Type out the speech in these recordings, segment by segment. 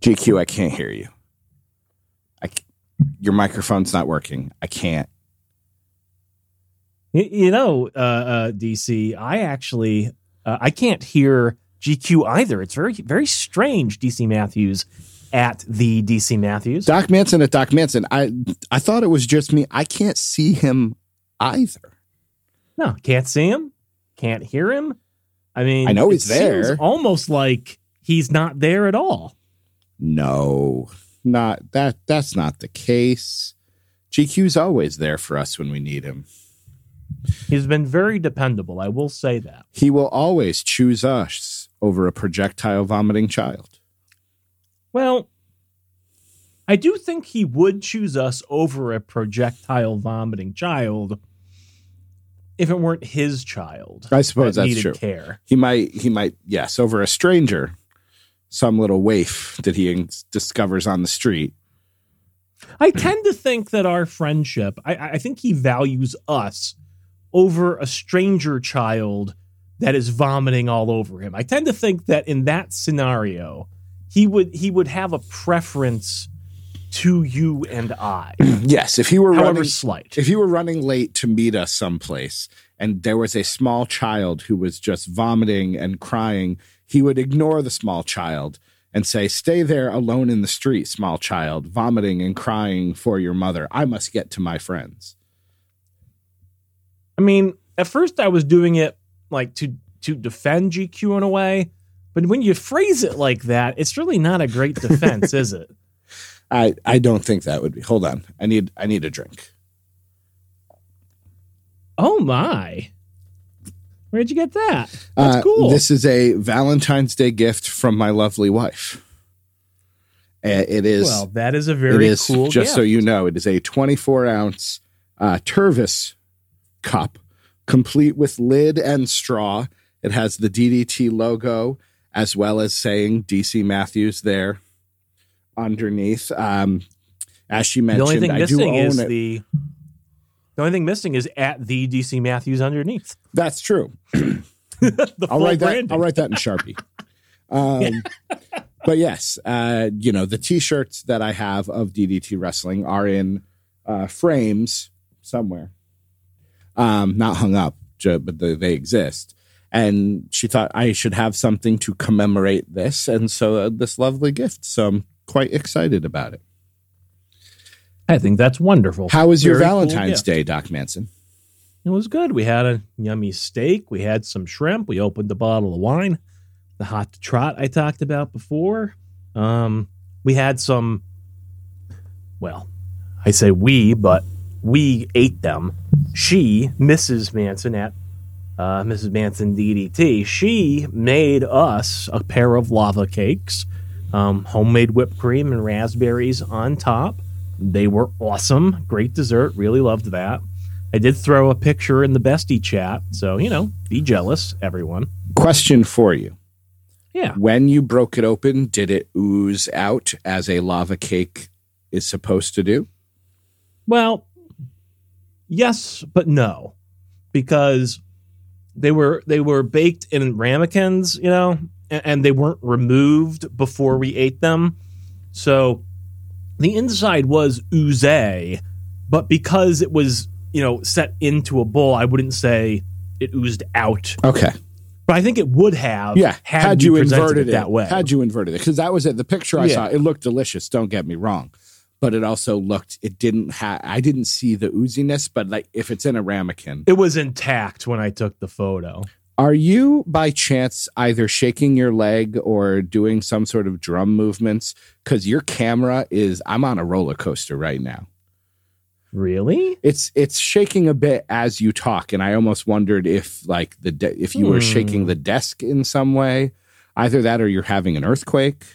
GQ, I can't hear you. I, your microphone's not working. I can't. You know, uh, uh, DC, I actually uh, I can't hear GQ either. It's very very strange. DC Matthews at the DC Matthews. Doc Manson at Doc Manson. I I thought it was just me. I can't see him either. No, can't see him, can't hear him. I mean, I know he's there. Almost like he's not there at all. No, not that. That's not the case. GQ's always there for us when we need him. He's been very dependable. I will say that. He will always choose us over a projectile vomiting child. Well, I do think he would choose us over a projectile vomiting child if it weren't his child. I suppose that that's needed true. Care. He might. He might. Yes, over a stranger, some little waif that he discovers on the street. I tend to think that our friendship, I, I think he values us over a stranger child that is vomiting all over him. I tend to think that in that scenario, he would he would have a preference to you and I, Yes, if he were however running, slight. if you were running late to meet us someplace and there was a small child who was just vomiting and crying, he would ignore the small child and say, Stay there alone in the street, small child, vomiting and crying for your mother. I must get to my friends. I mean, at first I was doing it like to to defend GQ in a way, but when you phrase it like that, it's really not a great defense, is it? I, I don't think that would be. Hold on. I need I need a drink. Oh my. Where'd you get that? That's Uh, cool. This is a Valentine's Day gift from my lovely wife. Uh, It is well, that is a very is, cool just so you know, it is a 24 ounce uh, Tervis cup, complete with lid and straw. It has the DDT logo as well as saying DC Matthews there underneath. Um, as she The mentioned, only thing I do own is it. the the only thing missing is at the DC Matthews underneath. That's true. I'll write that. I'll write that in Sharpie. Um, but yes, uh, you know the T-shirts that I have of DDT Wrestling are in uh, frames somewhere, um, not hung up, but they, they exist. And she thought I should have something to commemorate this, and so uh, this lovely gift. So I'm quite excited about it. I think that's wonderful. How was your Very cool Valentine's gift. Day, Doc Manson? It was good. We had a yummy steak. We had some shrimp. We opened a bottle of wine. The hot trot I talked about before. Um, we had some. Well, I say we, but we ate them. She, Mrs. Manson at uh, Mrs. Manson DDT, she made us a pair of lava cakes, um, homemade whipped cream and raspberries on top. They were awesome. Great dessert. Really loved that. I did throw a picture in the bestie chat, so you know, be jealous, everyone. Question for you. Yeah. When you broke it open, did it ooze out as a lava cake is supposed to do? Well, yes, but no, because they were they were baked in ramekins, you know, and, and they weren't removed before we ate them, so the inside was ooze, but because it was you know set into a bowl, I wouldn't say it oozed out, Okay. but I think it would have. Yeah. had, Had, you inverted it, that way. Had you inverted it. Because that was it. The picture I Yeah. saw, it looked delicious. Don't get me wrong. But it also looked, it didn't have, I didn't see the ooziness, but like if it's in a ramekin. it was intact when I took the photo. Are you by chance either shaking your leg or doing some sort of drum movements? Because your camera is, I'm on a roller coaster right now. Really? It's it's shaking a bit as you talk, and I almost wondered if like the de- if you were Hmm. shaking the desk in some way, either that or you're having an earthquake.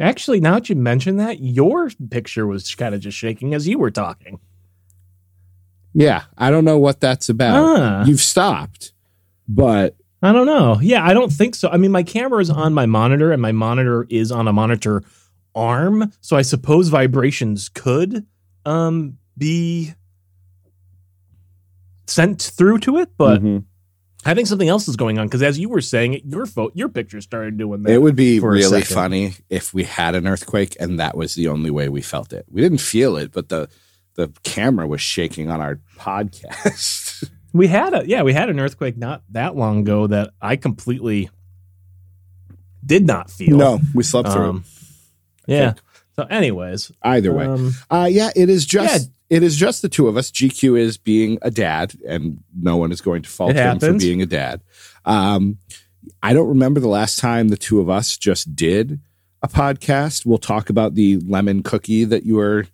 Actually, now that you mention that, your picture was kind of just shaking as you were talking. Yeah, I don't know what that's about. Ah. You've stopped, but I don't know. Yeah, I don't think so. I mean, my camera is on my monitor, and my monitor is on a monitor arm, so I suppose vibrations could um, be sent through to it. But Mhm. I think something else is going on because as you were saying your photo, your picture started doing that. It would be really funny if we had an earthquake and that was the only way we felt it. We didn't feel it, but the the camera was shaking on our podcast. We had a yeah, we had an earthquake not that long ago that I completely did not feel. no, we slept through. Um, yeah. So, anyways. Either way, um, uh, yeah, it is just it is just the two of us. GQ is being a dad, and no one is going to fault him for being a dad. Um, I don't remember the last time the two of us just did a podcast. We'll talk about the lemon cookie that you were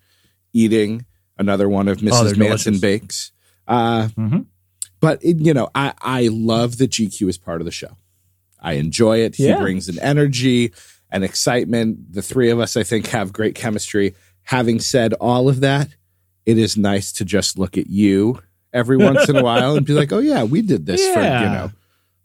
eating. Another one of Oh, Mrs. they're Manson delicious. bakes. Uh, mhm. But it, you know, I I love that GQ is part of the show. I enjoy it. He Yeah. brings an energy and excitement. The three of us, I think, have great chemistry. Having said all of that, it is nice to just look at you every once in a while and be like, "Oh yeah, we did this for you know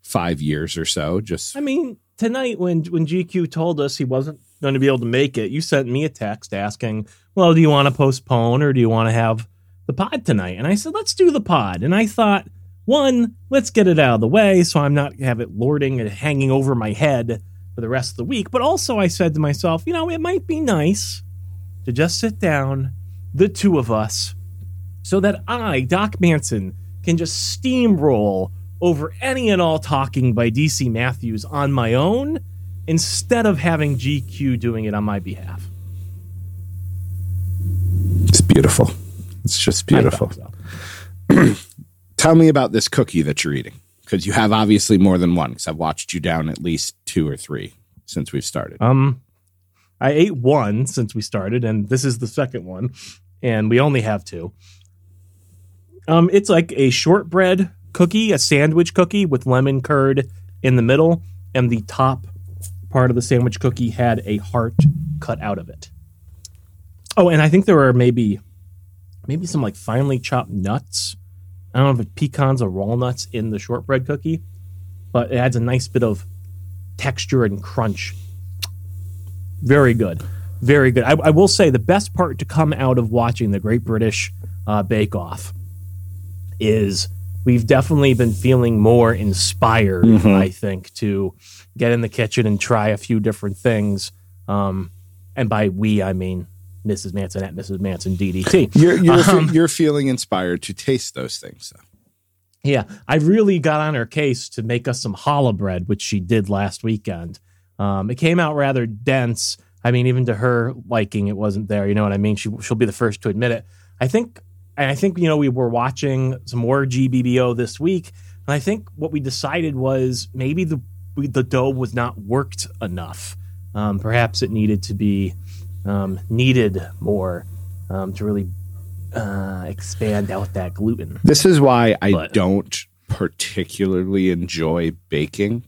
five years or so." Just I mean, tonight when when GQ told us he wasn't going to be able to make it, you sent me a text asking, "Well, do you want to postpone or do you want to have the pod tonight?" And I said, "Let's do the pod." And I thought, one, let's get it out of the way so I'm not have it lording and hanging over my head for the rest of the week. But also, I said to myself, you know, it might be nice to just sit down, the two of us, so that I, Doc Manson, can just steamroll over any and all talking by DC Matthews on my own instead of having GQ doing it on my behalf. it's beautiful. It's just beautiful. Tell me about this cookie that you're eating because you have obviously more than one. Because I've watched you down at least two or three since we've started. Um, I ate one since we started, and this is the second one, and we only have two. Um, it's like a shortbread cookie, a sandwich cookie with lemon curd in the middle, and the top part of the sandwich cookie had a heart cut out of it. Oh, and I think there are maybe, maybe some like finely chopped nuts. I don't know if it's pecans or walnuts in the shortbread cookie, but it adds a nice bit of texture and crunch very good. Very good. I, I will say the best part to come out of watching the Great British uh, Bake Off is we've definitely been feeling more inspired, Mhm. I think, to get in the kitchen and try a few different things. Um, and by we, I mean Mrs. Manson at Mrs. Manson DDT. You're you're, Um, you're feeling inspired to taste those things, though. Yeah, I really got on her case to make us some challah bread, which she did last weekend. Um, it came out rather dense. I mean, even to her liking, it wasn't there. You know what I mean? She she'll be the first to admit it. I think, and I think you know, we were watching some more GBBO this week, and I think what we decided was maybe the the dough was not worked enough. Um, perhaps it needed to be um, kneaded more um, to really uh, expand out that gluten. This is why I But- don't particularly enjoy baking.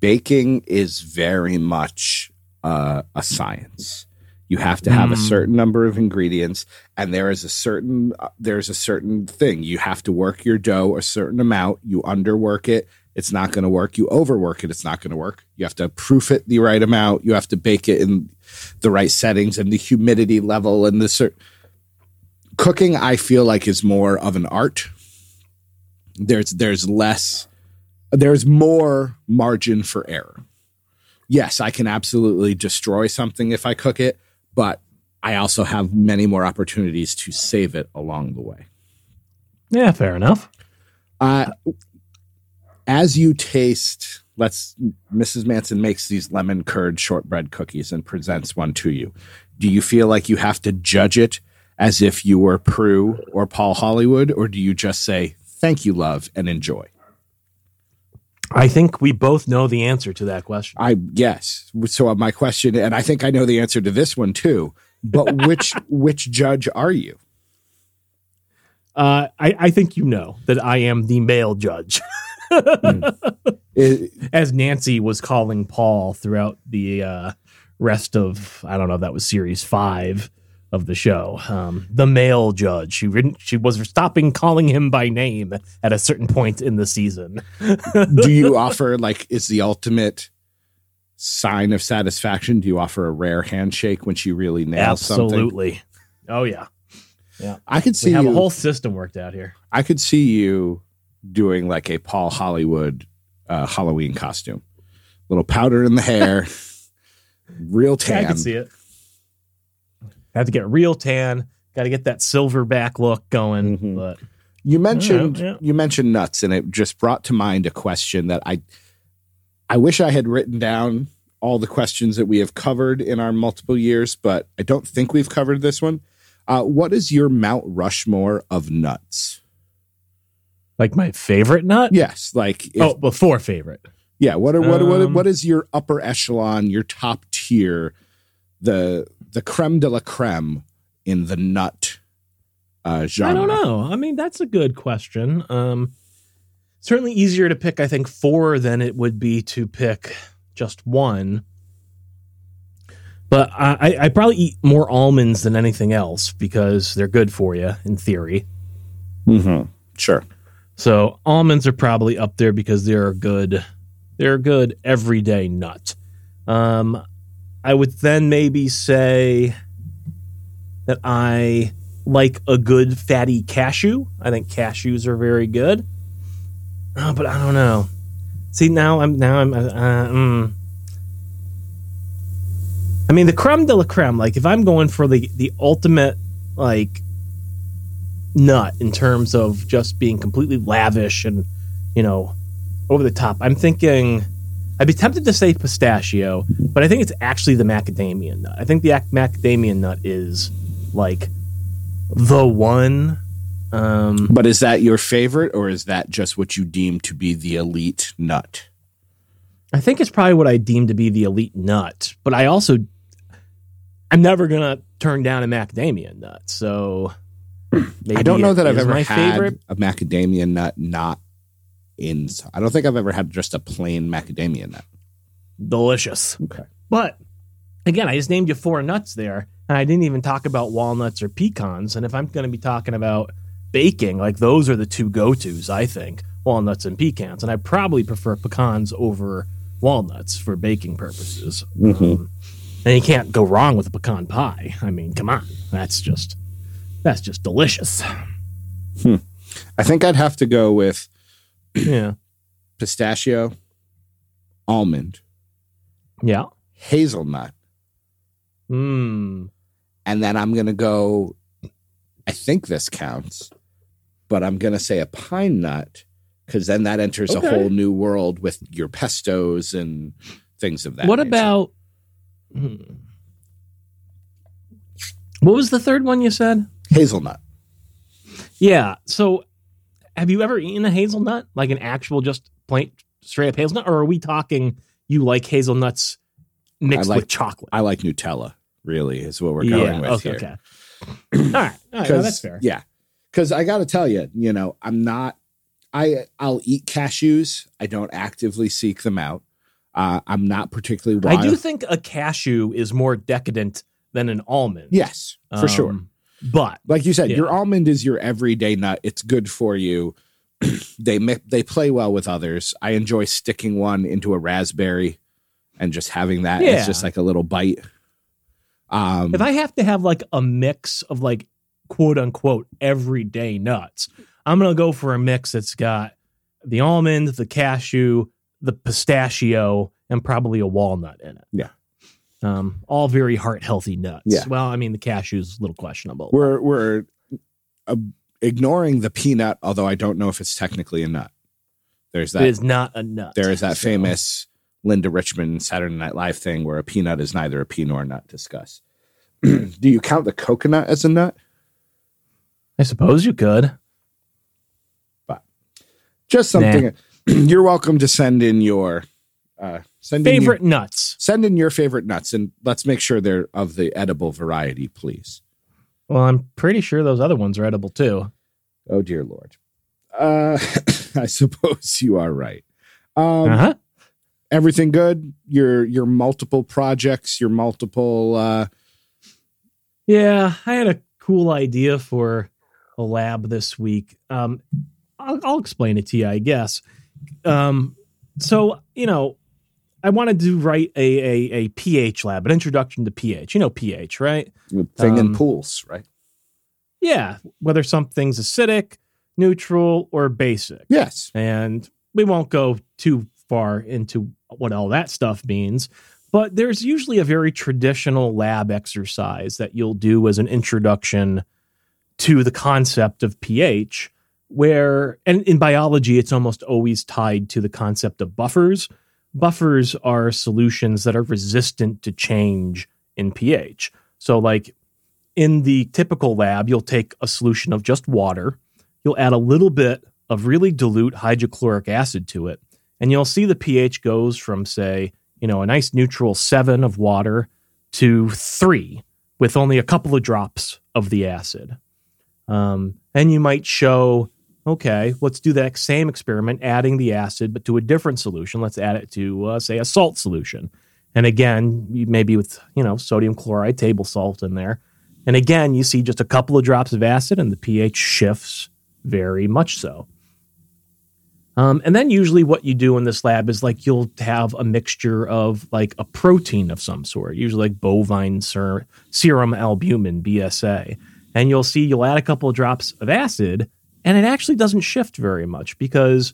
Baking is very much uh, a science. You have to have a Mm. certain number of ingredients, and there is a certain uh, there's a certain thing. You have to work your dough a certain amount. You underwork it, it's not going to work. You overwork it, it's not going to work. You have to proof it the right amount. You have to bake it in the right settings and the humidity level and the cer- cooking. I feel like is more of an art there's there's less there's more margin for error. Yes, I can absolutely destroy something if I cook it, but I also have many more opportunities to save it along the way. Yeah, fair enough. Uh, as you taste, let's Mrs. Manson makes these lemon curd shortbread cookies and presents one to you. Do you feel like you have to judge it as if you were Prue or Paul Hollywood, or do you just say thank you, love, and enjoy? I think we both know the answer to that question. I yes. So my question, and I think I know the answer to this one too. But which which judge are you? Uh, I, I think you know that I am the male judge, as Nancy was calling Paul throughout the uh, rest of I don't know if that was series five of the show. Um, the male judge. She didn't, she was stopping calling him by name at a certain point in the season. do you offer like is the ultimate sign of satisfaction? Do you offer a rare handshake when she really nails something? Absolutely. Oh yeah. yeah, I could see we have you. a whole system worked out here. I could see you doing like a Paul Hollywood uh, Halloween costume. Little powder in the hair, real Yeah, I can see it. Have to get real tan. Got to get that silver back look going. Mhm. But You mentioned Yeah, yeah. you mentioned nuts, and it just brought to mind a question that I I wish I had written down all the questions that we have covered in our multiple years, but I don't think we've covered this one. Uh, what is your Mount Rushmore of nuts? Like my favorite nut. Yes, like if, oh, before favorite. yeah. What are, what what Um, what is your upper echelon, your top tier, the the creme de la creme in the nut uh, genre? I don't know. I mean, that's a good question. Um, certainly easier to pick, I think, four than it would be to pick just one. But I, I- I probably eat more almonds than anything else because they're good for you in theory. Mm-hmm. Sure. So almonds are probably up there because they're a good, they're a good everyday nut. Um, I would then maybe say that I like a good fatty cashew. I think cashews are very good. Oh, but I don't know. See now I'm now I'm. Uh, mm. I mean the creme de la creme. Like if I'm going for the the ultimate like nut in terms of just being completely lavish and you know over the top. I'm thinking I'd be tempted to say pistachio, but I think it's actually the macadamia nut. I think the ac- macadamia nut is like the one. Um, But is that your favorite, or is that just what you deem to be the elite nut? I think it's probably what I deem to be the elite nut, but I also I'm never gonna turn down a macadamia nut. So I don't know that I've ever my had favorite. a macadamia nut not in. I don't think I've ever had just a plain macadamia nut. Delicious. Okay. But again, I just named you four nuts there, and I didn't even talk about walnuts or pecans. And if I'm going to be talking about baking, like those are the two go tos, I think walnuts and pecans. And I probably prefer pecans over walnuts for baking purposes. Mhm. Um, and you can't go wrong with a pecan pie. I mean, come on, that's just that's just delicious. I think I'd have to go with Yeah, pistachio, almond, yeah. hazelnut, Mm. and then I'm gonna go. I think this counts, but I'm gonna say a pine nut because then that enters Okay. a whole new world with your pestos and things of that. What nature. about? Hmm. What was the third one you said? Hazelnut? Yeah. So, have you ever eaten a hazelnut, like an actual just plain straight up hazelnut, or are we talking you like hazelnuts mixed like- with chocolate? I like Nutella. Really, is what we're going with okay, here. okay. All right. All right. No, that's fair. Yeah, because I got to tell you, you know, I'm not. I I'll eat cashews. I don't actively seek them out. Uh, I'm not particularly wild. I do think a cashew is more decadent than an almond. yes, for sure. But Like you said, yeah. your almond is your everyday nut. It's good for you. they they play well with others. I enjoy sticking one into a raspberry and just having that. Yeah. It's just like a little bite. Um, if I have to have like a mix of like quote unquote everyday nuts, I'm gonna go for a mix that's got the almond, the cashew, the pistachio, and probably a walnut in it. Yeah. Um, all very heart healthy nuts. Yeah. Well, I mean the cashew's a little questionable. we're we're uh, ignoring the peanut, although I don't know if it's technically a nut. There's it that. is not a nut. there is that So, famous Linda Richman Saturday Night Live thing where a peanut is neither a pea nor a nut. Discuss. Do you count the coconut as a nut? I suppose you could. But just something. You're welcome to send in your uh, send in your- Favorite nuts. send in your favorite nuts, and let's make sure they're of the edible variety, please. Well, I'm pretty sure those other ones are edible too. Oh dear lord. Uh, I suppose you are right. Um, Uh huh. Everything good? Your your multiple projects, your multiple. Uh, Yeah, I had a cool idea for a lab this week. Um, I'll, I'll explain it to you, I guess. Um, so you know, I wanted to write a, a a pH lab, an introduction to pH. You know pH, right? thing in Um, pools, right? Yeah, whether something's acidic, neutral, or basic. Yes. And we won't go too far into what all that stuff means, but there's usually a very traditional lab exercise that you'll do as an introduction to the concept of pH, where, and in biology, it's almost always tied to the concept of buffers. Buffers are solutions that are resistant to change in pH. So, like in the typical lab, you'll take a solution of just water, you'll add a little bit of really dilute hydrochloric acid to it, and you'll see the pH goes from, say, you know, a nice neutral seven of water to three with only a couple of drops of the acid. Um, and you might show, okay, let's do that same experiment, adding the acid, but to a different solution. Let's add it to, uh, say, a salt solution. And again, maybe with, you know, sodium chloride, table salt in there. And again, you see just a couple of drops of acid and the pH shifts very much so. Um, and then usually what you do in this lab is like you'll have a mixture of like a protein of some sort, usually like bovine ser- serum albumin, BSA. And you'll see you'll add a couple of drops of acid and it actually doesn't shift very much because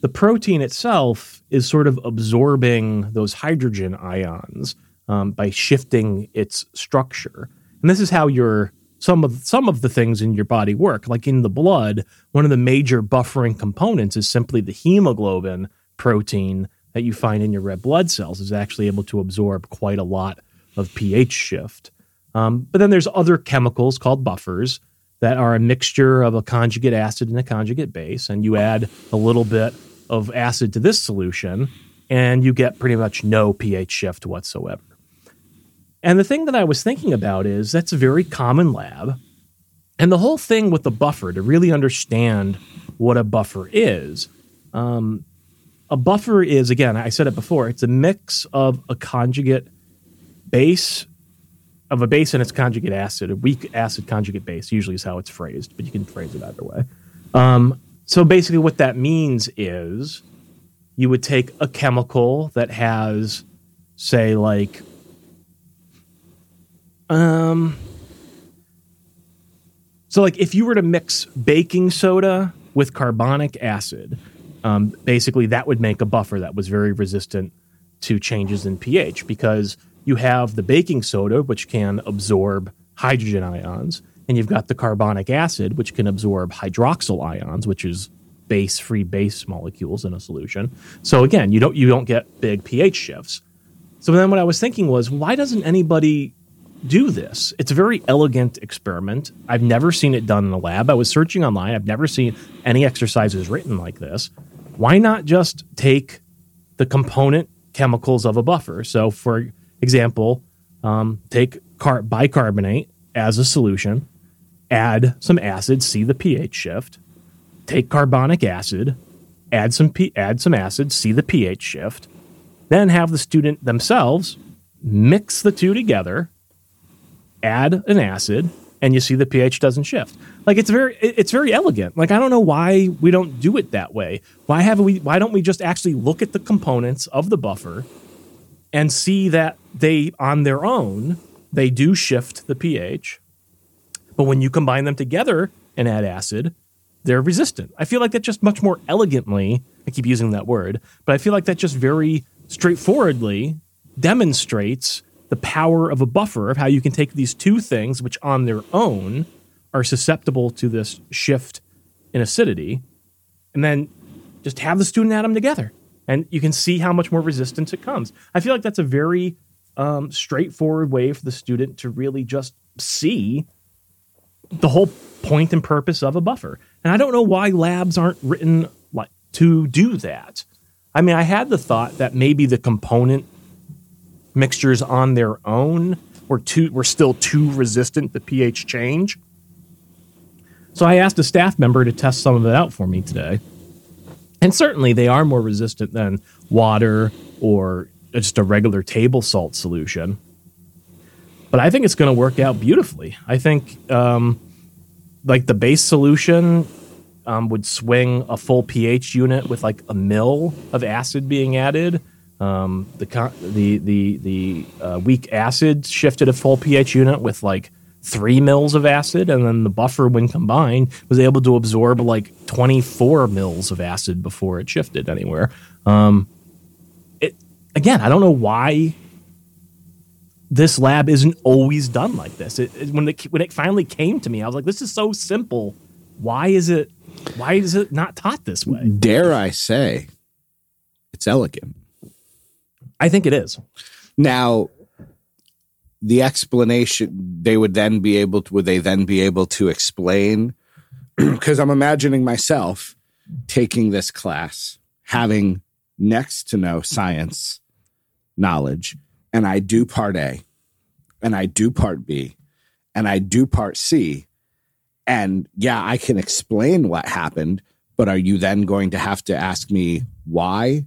the protein itself is sort of absorbing those hydrogen ions um, by shifting its structure. And this is how your some of some of the things in your body work. Like in the blood, one of the major buffering components is simply the hemoglobin protein that you find in your red blood cells is actually able to absorb quite a lot of pH shift. Um, but then there's other chemicals called buffers that are a mixture of a conjugate acid and a conjugate base, and you add a little bit of acid to this solution, and you get pretty much no pH shift whatsoever. And the thing that I was thinking about is that's a very common lab. And the whole thing with the buffer, to really understand what a buffer is, um, a buffer is, again, I said it before, it's a mix of a conjugate base, of a base and its conjugate acid, a weak acid conjugate base, usually is how it's phrased, but you can phrase it either way. Um, so basically, what that means is you would take a chemical that has, say, like um. So, like, if you were to mix baking soda with carbonic acid, um, basically that would make a buffer that was very resistant to changes in pH because you have the baking soda, which can absorb hydrogen ions, and you've got the carbonic acid, which can absorb hydroxyl ions, which is base-free base molecules in a solution. So again, you don't you don't get big pH shifts. So then what I was thinking was, why doesn't anybody do this. It's a very elegant experiment. I've never seen it done in a lab. I was searching online. I've never seen any exercises written like this. Why not just take the component chemicals of a buffer? So, for example, um, take car- bicarbonate as a solution, add some acid, see the pH shift. Take carbonic acid, add some P- add some acid, see the pH shift. Then have the student themselves mix the two together add an acid and you see the pH doesn't shift. Like it's very it's very elegant. Like I don't know why we don't do it that way. Why have we why don't we just actually look at the components of the buffer and see that they on their own they do shift the pH. But when you combine them together and add acid, they're resistant. I feel like that just much more elegantly, I keep using that word, but I feel like that just very straightforwardly demonstrates the power of a buffer of how you can take these two things, which on their own are susceptible to this shift in acidity, and then just have the student atom together. And you can see how much more resistance it comes. I feel like that's a very um, straightforward way for the student to really just see the whole point and purpose of a buffer. And I don't know why labs aren't written like to do that. I mean, I had the thought that maybe the component mixtures on their own were too were still too resistant to pH change. So I asked a staff member to test some of it out for me today. And certainly they are more resistant than water or just a regular table salt solution. But I think it's going to work out beautifully. I think um, like the base solution um, would swing a full pH unit with like a mill of acid being added um, the the the the uh, weak acid shifted a full pH unit with like three mils of acid, and then the buffer, when combined, was able to absorb like 24 mils of acid before it shifted anywhere. Um, it again, I don't know why this lab isn't always done like this. It, it, when it when it finally came to me, I was like, "This is so simple. Why is it? Why is it not taught this way?" Dare I say, it's elegant. I think it is. Now, the explanation they would then be able to would they then be able to explain? Because i'm imagining myself taking this class having next to no science knowledge and i do part a and i do part b and i do part c and yeah i can explain what happened but are you then going to have to ask me why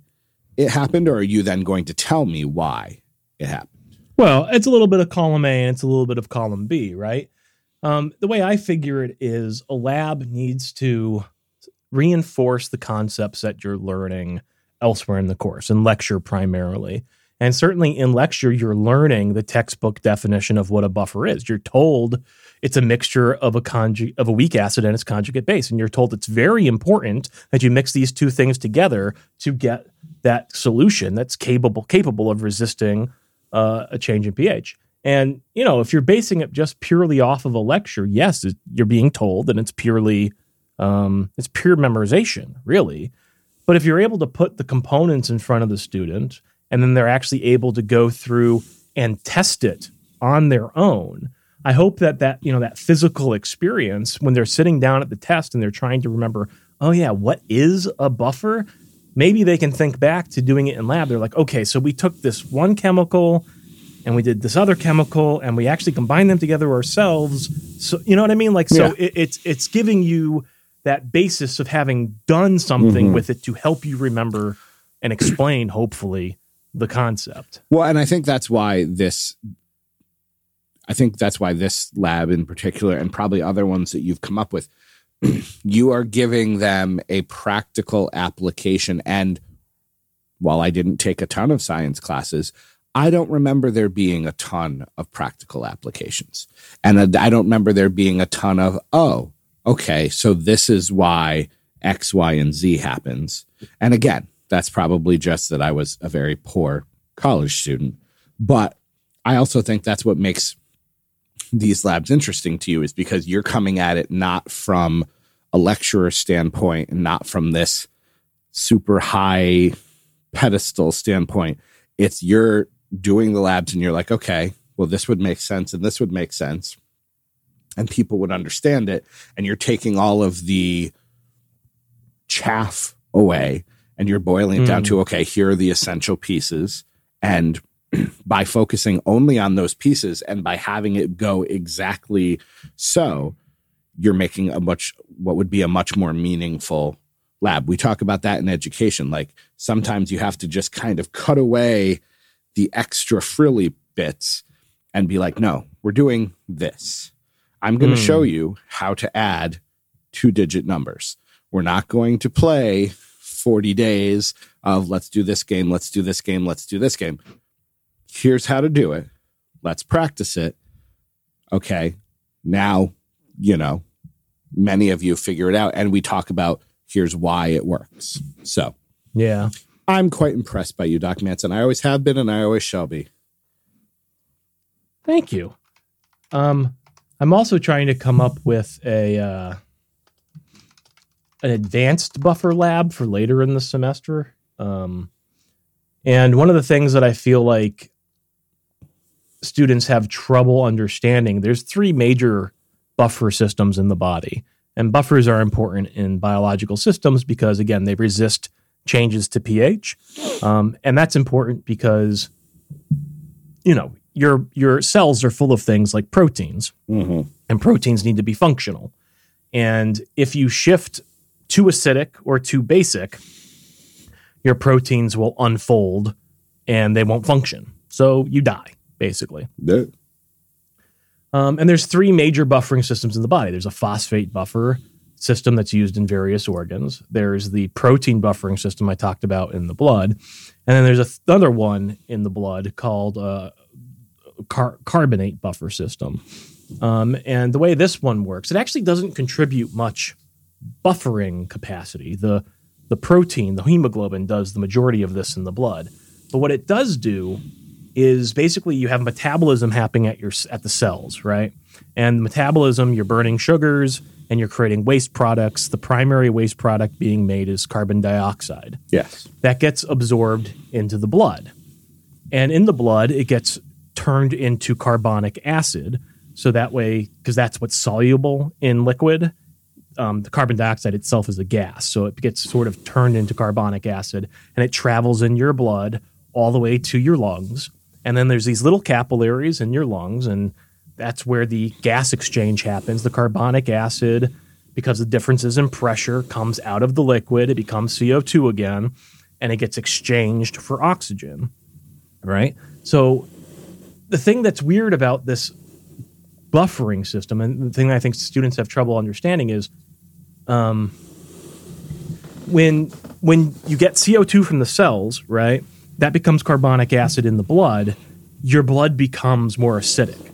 it happened or are you then going to tell me why it happened Well, it's a little bit of column A and it's a little bit of column B, right? Um, the way I figure it is a lab needs to reinforce the concepts that you're learning elsewhere in the course, in lecture primarily. And certainly in lecture, you're learning the textbook definition of what a buffer is. You're told it's a mixture of a conjugate of a weak acid and its conjugate base, and you're told it's very important that you mix these two things together to get that solution that's capable capable of resisting uh, a change in pH. And you know, if you're basing it just purely off of a lecture, yes, you're being told and it's purely um, it's pure memorization, really. But if you're able to put the components in front of the student, and then they're actually able to go through and test it on their own, I hope that that you know that physical experience when they're sitting down at the test and they're trying to remember, oh yeah, what is a buffer? Maybe they can think back to doing it in lab. They're like, okay, so we took this one chemical and we did this other chemical and we actually combined them together ourselves. So you know what I mean? Like so Yeah. it, it's it's giving you that basis of having done something Mhm. with it to help you remember and explain, hopefully, the concept. Well, and I think that's why this I think that's why this lab in particular and probably other ones that you've come up with you are giving them a practical application and while I didn't take a ton of science classes, I don't remember there being a ton of practical applications. And I don't remember there being a ton of, oh, okay, so this is why X, Y, and Z happens. And again, that's probably just that I was a very poor college student. But I also think that's what makes these labs interesting to you is because you're coming at it not from a lecturer standpoint and not from this super high pedestal standpoint. It's you're doing the labs and you're like, okay, well, this would make sense and this would make sense. And people would understand it. And you're taking all of the chaff away and you're boiling it down Mm. to, okay, here are the essential pieces. And by focusing only on those pieces and by having it go exactly so, you're making a much, what would be a much more meaningful lab. We talk about that in education. Like sometimes you have to just kind of cut away the extra frilly bits and be like, no, we're doing this. I'm going to Hmm. show you how to add two digit numbers. We're not going to play 40 days of let's do this game, let's do this game, let's do this game. Here's how to do it. Let's practice it. Okay. Now, you know, many of you figure it out and we talk about here's why it works. So Yeah. I'm quite impressed by you, Doc Manson. I always have been and I always shall be. Thank you. Um, I'm also trying to come up with a uh, an advanced buffer lab for later in the semester. Um, and one of the things that I feel like students have trouble understanding, there's three major buffer systems in the body. And buffers are important in biological systems because, again, they resist changes to pH. Um, and that's important because, you know, your your cells are full of things like proteins Mm-hmm. and proteins need to be functional. And if you shift too acidic or too basic, your proteins will unfold and they won't function. So you die, basically. Um, and there's three major buffering systems in the body. There's a phosphate buffer system that's used in various organs. There's the protein buffering system I talked about in the blood, and then there's a th- another one in the blood called uh, car- carbonate buffer system. Um, and the way this one works, it actually doesn't contribute much buffering capacity. The the protein, the hemoglobin, does the majority of this in the blood. But what it does do is basically you have metabolism happening at your at the cells, right? And metabolism, you're burning sugars and you're creating waste products. The primary waste product being made is carbon dioxide. Yes. That gets absorbed into the blood. And in the blood, it gets turned into carbonic acid. So that way, because that's what's soluble in liquid, um, the carbon dioxide itself is a gas. So it gets sort of turned into carbonic acid and it travels in your blood all the way to your lungs. And then there's these little capillaries in your lungs, and that's where the gas exchange happens. The carbonic acid, because the differences in pressure, comes out of the liquid. It becomes CO2 again, and it gets exchanged for oxygen. Right? So the thing that's weird about this buffering system, and the thing I think students have trouble understanding is um, when when you get CO2 from the cells, right? That becomes carbonic acid in the blood. Your blood becomes more acidic.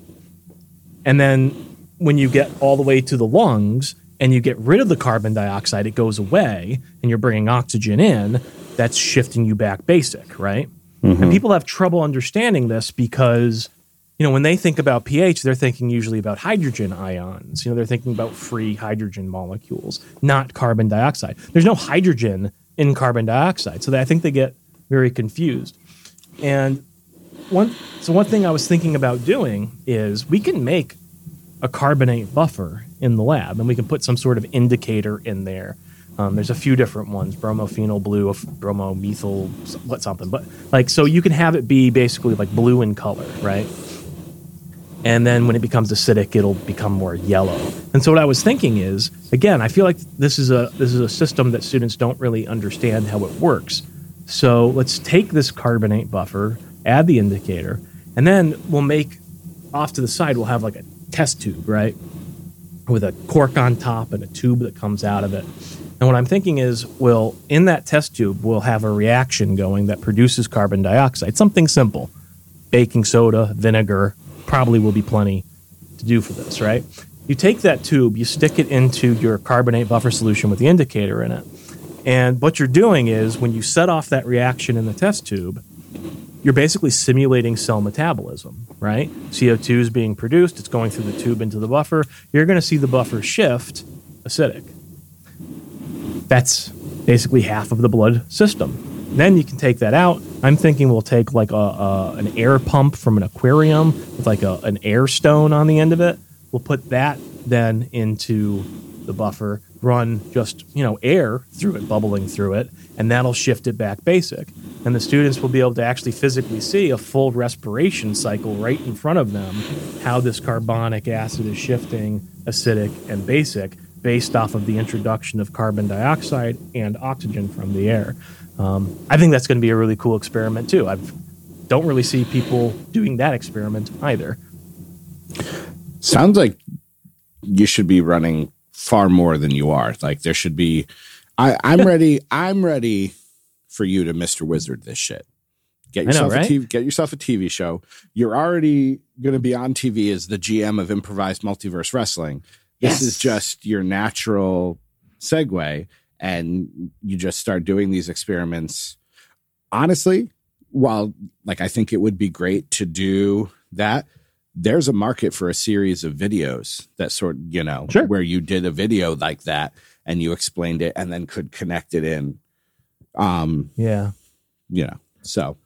And then when you get all the way to the lungs and you get rid of the carbon dioxide, it goes away and you're bringing oxygen in, that's shifting you back basic, right? Mm-hmm. And people have trouble understanding this because you know, when they think about pH, they're thinking usually about hydrogen ions. You know, they're thinking about free hydrogen molecules, not carbon dioxide. There's no hydrogen in carbon dioxide, so I think they get very confused. And one, so one thing I was thinking about doing is we can make a carbonate buffer in the lab, and we can put some sort of indicator in there. Um, there's a few different ones: bromophenol blue, bromomethyl, what something. But like, so you can have it be basically like blue in color, right? and then when it becomes acidic it'll become more yellow and so what i was thinking is again i feel like this is a this is a system that students don't really understand how it works so let's take this carbonate buffer add the indicator and then we'll make off to the side we'll have like a test tube right with a cork on top and a tube that comes out of it and what i'm thinking is well in that test tube we'll have a reaction going that produces carbon dioxide something simple baking soda vinegar probably will be plenty to do for this, right? You take that tube, you stick it into your carbonate buffer solution with the indicator in it. And what you're doing is when you set off that reaction in the test tube, you're basically simulating cell metabolism, right? CO2 is being produced, it's going through the tube into the buffer. You're going to see the buffer shift acidic. That's basically half of the blood system. Then you can take that out. I'm thinking we'll take like a, a an air pump from an aquarium with like a, an air stone on the end of it. We'll put that then into the buffer, run just you know air through it, bubbling through it, and that'll shift it back basic. And the students will be able to actually physically see a full respiration cycle right in front of them, how this carbonic acid is shifting acidic and basic based off of the introduction of carbon dioxide and oxygen from the air. Um, I think that's going to be a really cool experiment too. I don't really see people doing that experiment either. Sounds like you should be running far more than you are. Like there should be. I, I'm ready. I'm ready for you to Mr. Wizard this shit. Get yourself know, right? a TV, get yourself a TV show. You're already going to be on TV as the GM of improvised multiverse wrestling. This yes. is just your natural segue and you just start doing these experiments. Honestly, while like I think it would be great to do that, there's a market for a series of videos that sort you know sure. where you did a video like that and you explained it and then could connect it in. Um yeah. You know. So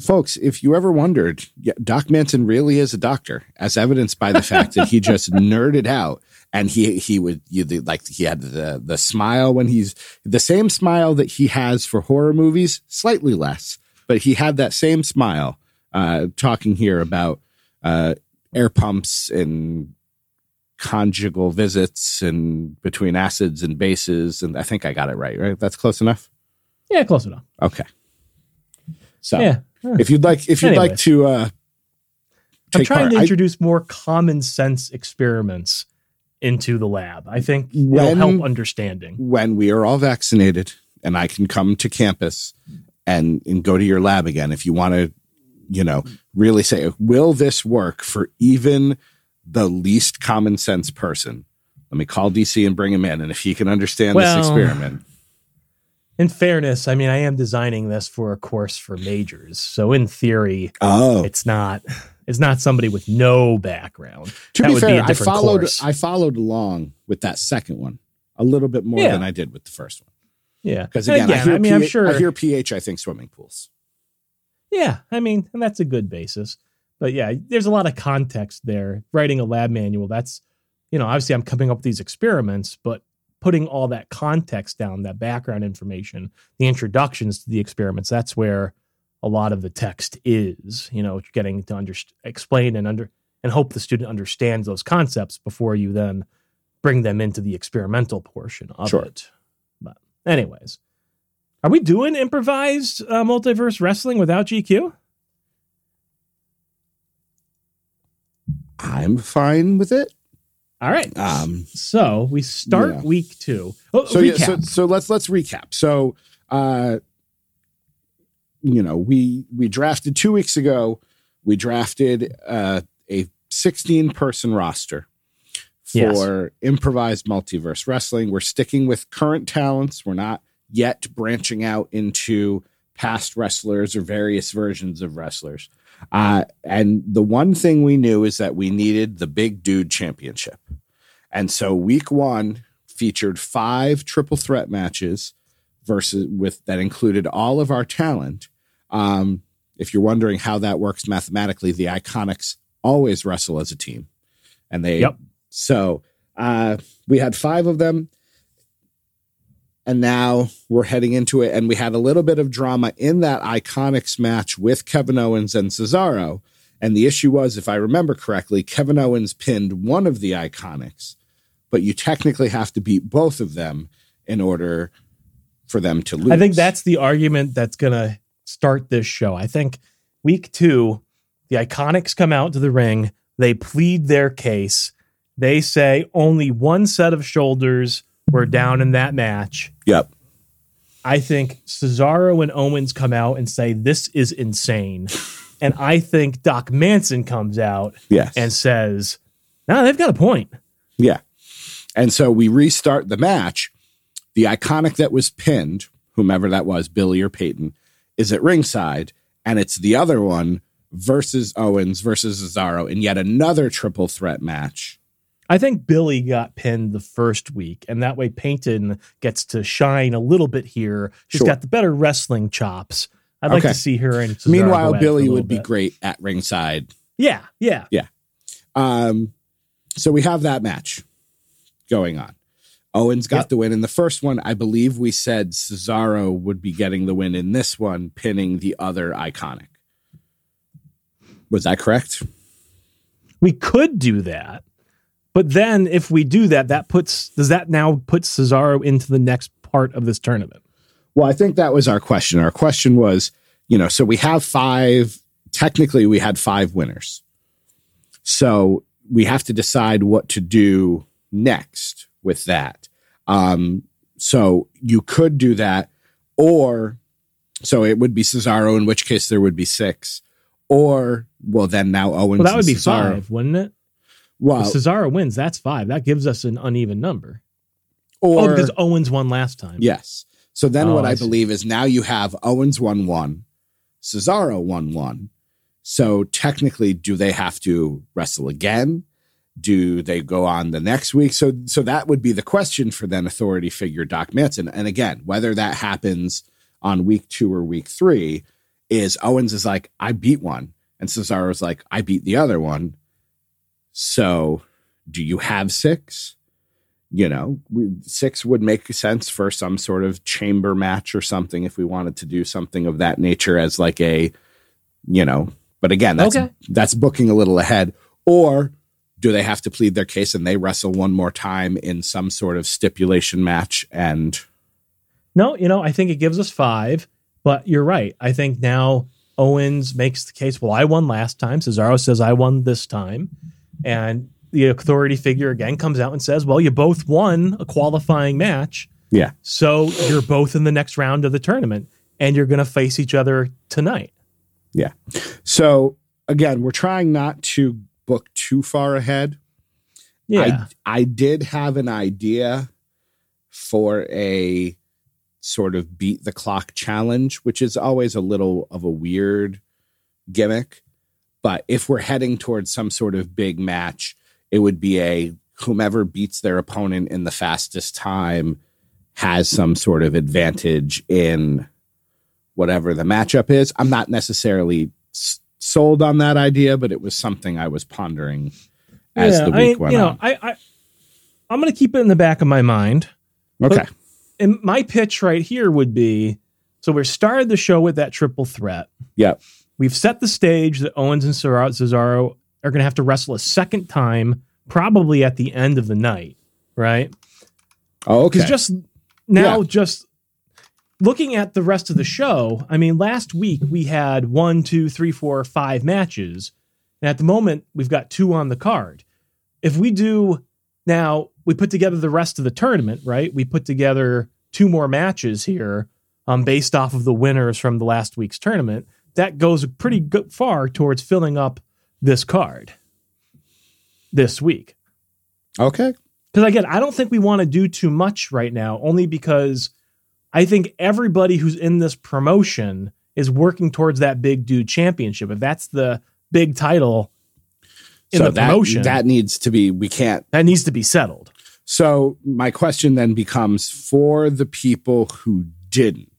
folks, if you ever wondered, yeah, Doc Manson really is a doctor, as evidenced by the fact that he just nerded out and he he would you the, like he had the the smile when he's the same smile that he has for horror movies, slightly less, but he had that same smile uh, talking here about uh, air pumps and conjugal visits and between acids and bases, and I think I got it right. Right, that's close enough. Yeah, close enough. Okay. So, yeah. if you'd like, if you'd Anyways. like to, uh, I'm trying part, to introduce I, more common sense experiments into the lab. I think it'll help understanding. When we are all vaccinated and I can come to campus and, and go to your lab again, if you want to you know, really say, will this work for even the least common sense person? Let me call DC and bring him in. And if he can understand Well, this experiment, In fairness, I mean, I am designing this for a course for majors, so in theory, oh, it's not it's not somebody with no background. to that be would be fair, a I followed, course. I followed along with that second one a little bit more Yeah. than I did with the first one. Yeah, Because And again, I, hear I mean, I'm sure. I hear pH, I think swimming pools. Yeah, I mean, and that's a good basis. But yeah, there's a lot of context there. Writing a lab manual, that's, you know, obviously I'm coming up with these experiments, but putting all that context down, that background information, the introductions to the experiments, that's where a lot of the text is, you know, getting to under, explain and under and hope the student understands those concepts before you then bring them into the experimental portion of Sure. it. But anyways, are we doing improvised uh, multiverse wrestling without GQ? I'm fine with it. All right. Um, so we start yeah. week two. Oh, so yeah, so so let's let's recap. So uh you know, we we drafted 2 weeks ago, we drafted uh a 16 person roster for improvised multiverse wrestling. We're sticking with current talents. We're not yet branching out into past wrestlers or various versions of wrestlers. Uh, and the one thing we knew is that we needed the big dude championship. And so week one featured five triple threat matches versus with that included all of our talent. Um, if you're wondering how that works mathematically, the Iconics always wrestle as a team. And they Yep. so uh, we had five of them. And now we're heading into it. And we had a little bit of drama in that Iconics match with Kevin Owens and Cesaro. And the issue was, if I remember correctly, Kevin Owens pinned one of the Iconics, but you technically have to beat both of them in order for them to lose. I think that's the argument that's going to start this show. I think week two, the Iconics come out to the ring. They plead their case. They say only one set of shoulders were down in that match. Yep. I think Cesaro and Owens come out and say this is insane. And I think Doc Manson comes out Yes. and says, no, they've got a point. Yeah. And so we restart the match. The iconic that was pinned, whomever that was, Billie or Peyton, is at ringside. And it's the other one versus Owens versus Cesaro in yet another triple threat match. I think Billie got pinned the first week, and that way Peyton gets to shine a little bit here. She's Sure. got the better wrestling chops. I'd like to see her and Cesaro Meanwhile, at it for a Billie would be great at ringside. Yeah, yeah. Um, so we have that match going on. Owens got Yep. the win in the first one. I believe we said Cesaro would be getting the win in this one, pinning the other iconic. Was that correct? We could do that. But then if we do that, that puts does that now put Cesaro into the next part of this tournament? Well, I think that was our question. Our question was, you know, so we have five, technically, we had five winners. So we have to decide what to do next with that. Um, so you could do that, or so it would be Cesaro, in which case there would be six, or well, then now Owens. Well, that would and be Cesaro. five, wouldn't it? Well, if Cesaro wins, that's five. That gives us an uneven number. Oh, or oh, because Owens won last time. Yes. So then Oh, what I I, believe is now you have Owens 1 1, Cesaro 1 1. So technically, do they have to wrestle again? Do they go on the next week? So so that would be the question for then authority figure Doc Manson. And again, whether that happens on week two or week three, is Owens is like, I beat one. And Cesaro's like, I beat the other one. So do you have six? you know, six would make sense for some sort of chamber match or something if we wanted to do something of that nature as like a, you know, but again, that's Okay. that's booking a little ahead. Or do they have to plead their case and they wrestle one more time in some sort of stipulation match? And No, you know, I think it gives us five, but you're right. I think now Owens makes the case, well, I won last time. Cesaro says I won this time. And the authority figure again comes out and says, well, you both won a qualifying match. yeah, So you're both in the next round of the tournament and you're going to face each other tonight. Yeah. So again, we're trying not to book too far ahead. Yeah. I I did have an idea for a sort of beat the clock challenge, which is always a little of a weird gimmick. But if we're heading towards some sort of big match, it would be a whomever beats their opponent in the fastest time has some sort of advantage in whatever the matchup is. I'm not necessarily s- sold on that idea, but it was something I was pondering as Yeah, the week mean, went you know, on. I, I I'm going to keep it in the back of my mind. Okay. And my pitch right here would be so we started the show with that triple threat. Yep. We've set the stage that Owens and Cesaro are going to have to wrestle a second time, probably at the end of the night, right? Oh, okay. Because just now, Yeah. just looking at the rest of the show, I mean, last week we had one, two, three, four, five matches. And at the moment, we've got two on the card. If we do now, we put together the rest of the tournament, right? We put together two more matches here um, based off of the winners from the last week's tournament. That goes pretty good, far towards filling up this card this week. okay. Because again, I don't think we want to do too much right now, only because I think everybody who's in this promotion is working towards that big dude championship. If that's the big title in so the that, promotion, that needs to be, we can't. that needs to be settled. So my question then becomes for the people who didn't,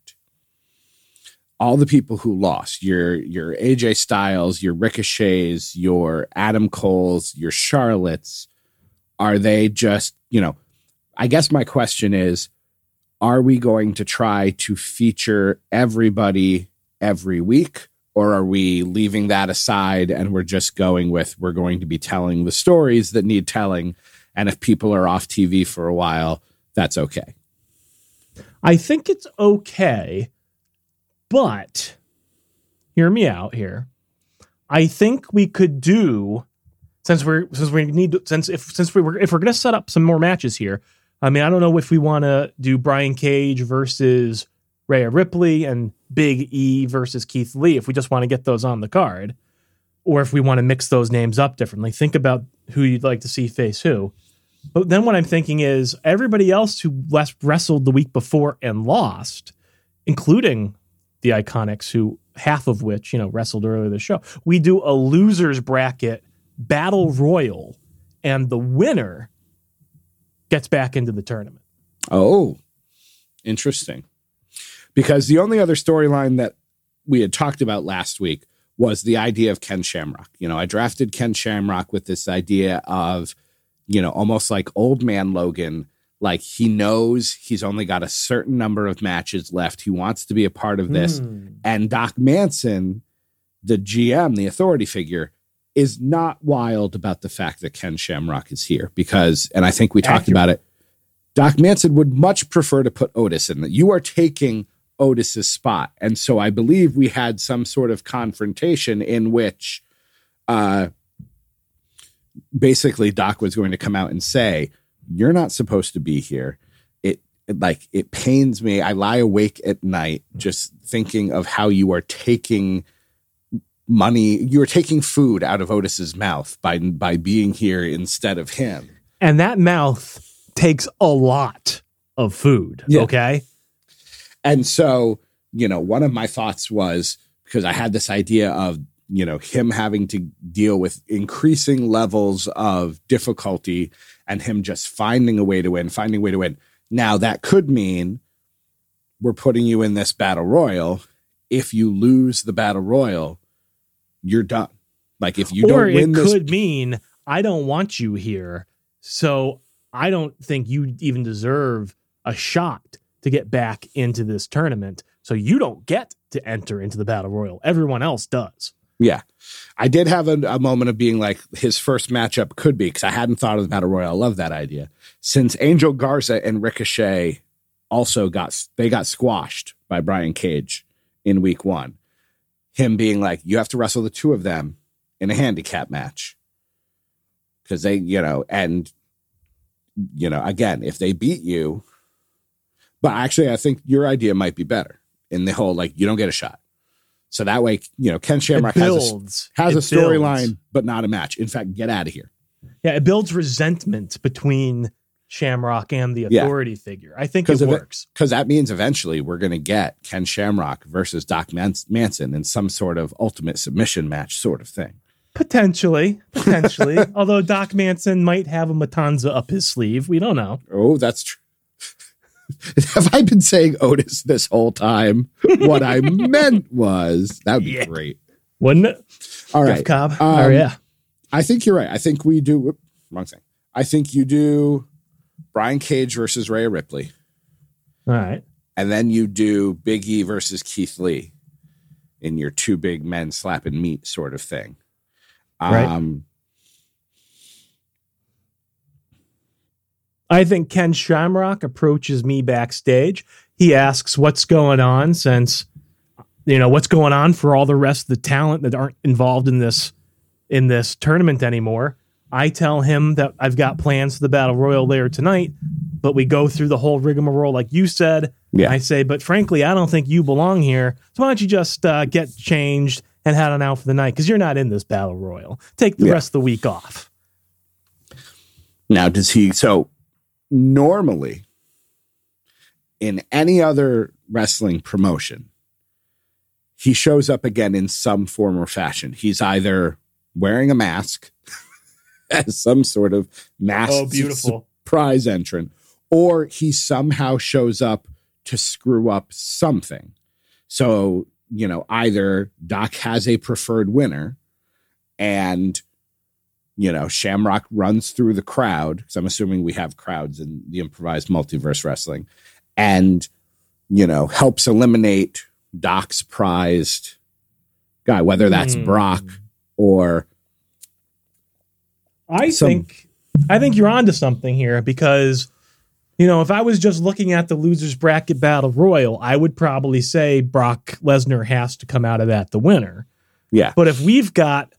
all the people who lost, your your AJ Styles, your Ricochets, your Adam Coles, your Charlottes, are they just, you know, I guess my question is, are we going to try to feature everybody every week? Or are we leaving that aside and we're just going with we're going to be telling the stories that need telling? And if people are off TV for a while, that's okay. I think it's okay, but hear me out here. I think we could do since we're since we need to, since if since we were if we're going to set up some more matches here. I mean, I don't know if we want to do Brian Cage versus Rhea Ripley and Big E versus Keith Lee if we just want to get those on the card, or if we want to mix those names up differently. Think about who you'd like to see face who. But then what I'm thinking is everybody else who wrestled the week before and lost, including the Iconics, who half of which you know wrestled earlier this show. We do a losers bracket battle royal, and the winner gets back into the tournament. Oh, interesting. Because the only other storyline that we had talked about last week was the idea of Ken Shamrock. You know, I drafted Ken Shamrock with this idea of, you know, almost like old man Logan. Like he knows he's only got a certain number of matches left. He wants to be a part of this. Hmm. And Doc Manson, the GM, the authority figure, is not wild about the fact that Ken Shamrock is here because, and I think we talked Accurate. about it. Doc Manson would much prefer to put Otis in. that You are taking Otis's spot, and so I believe we had some sort of confrontation in which, uh, basically Doc was going to come out and say, "You're not supposed to be here." It, like it pains me. I lie awake at night just thinking of how you are taking money. You are taking food out of Otis's mouth by by being here instead of him. And that mouth takes a lot of food. Yeah. Okay. And so, you know, one of my thoughts was because I had this idea of, you know, him having to deal with increasing levels of difficulty and him just finding a way to win, finding a way to win. Now, that could mean we're putting you in this battle royal. If you lose the battle royal, you're done. Like if you or don't win it this, could mean I don't want you here. So I don't think you even deserve a shot to get back into this tournament. So you don't get to enter into the battle royal. Everyone else does. Yeah. I did have a, a moment of being like, his first matchup could be, because I hadn't thought of the Battle Royal. I love that idea. Since Angel Garza and Ricochet also got, they got squashed by Brian Cage in week one. Him being like, you have to wrestle the two of them in a handicap match. Because they, you know, and, you know, again, if they beat you, but actually, I think your idea might be better in the whole like, you don't get a shot. So that way, you know, Ken Shamrock has a, has It a storyline, but not a match. In fact, get out of here. Yeah, it builds resentment between Shamrock and the Yeah. authority figure. I think it works. Because that means eventually we're going to get Ken Shamrock versus Doc Mans- Manson in some sort of ultimate submission match, sort of thing. Potentially, potentially. Although Doc Manson might have a Matanza up his sleeve, we don't know. Oh, that's true. Have I been saying Otis this whole time? What I meant was that would be Yeah. great. Wouldn't it? All right, Jeff. Cobb. Um, oh yeah. I think you're right. I think we do. whoop, Wrong thing. I think you do Brian Cage versus Rhea Ripley, All right. and then you do Big E versus Keith Lee in your two big men slapping meat sort of thing. Right. I think Ken Shamrock approaches me backstage. He asks what's going on since you know what's going on for all the rest of the talent that aren't involved in this in this tournament anymore. I tell him that I've got plans for the battle royal later tonight, but we go through the whole rigmarole like you said. Yeah. I say, but frankly, I don't think you belong here. So why don't you just uh, get changed and head on out for the night because you're not in this battle royal. Take the Yeah. rest of the week off. Now, does he? So, normally, in any other wrestling promotion, he shows up again in some form or fashion. He's either wearing a mask as some sort of mask Oh, surprise entrant, or he somehow shows up to screw up something. So, you know, either Doc has a preferred winner and, you know, Shamrock runs through the crowd, because I'm assuming we have crowds in the improvised multiverse wrestling, and, you know, helps eliminate Doc's prized guy, whether that's Hmm. Brock or I Some- think I think you're onto something here because you know if I was just looking at the losers bracket battle royal, I would probably say Brock Lesnar has to come out of that the winner. yeah. But if we've got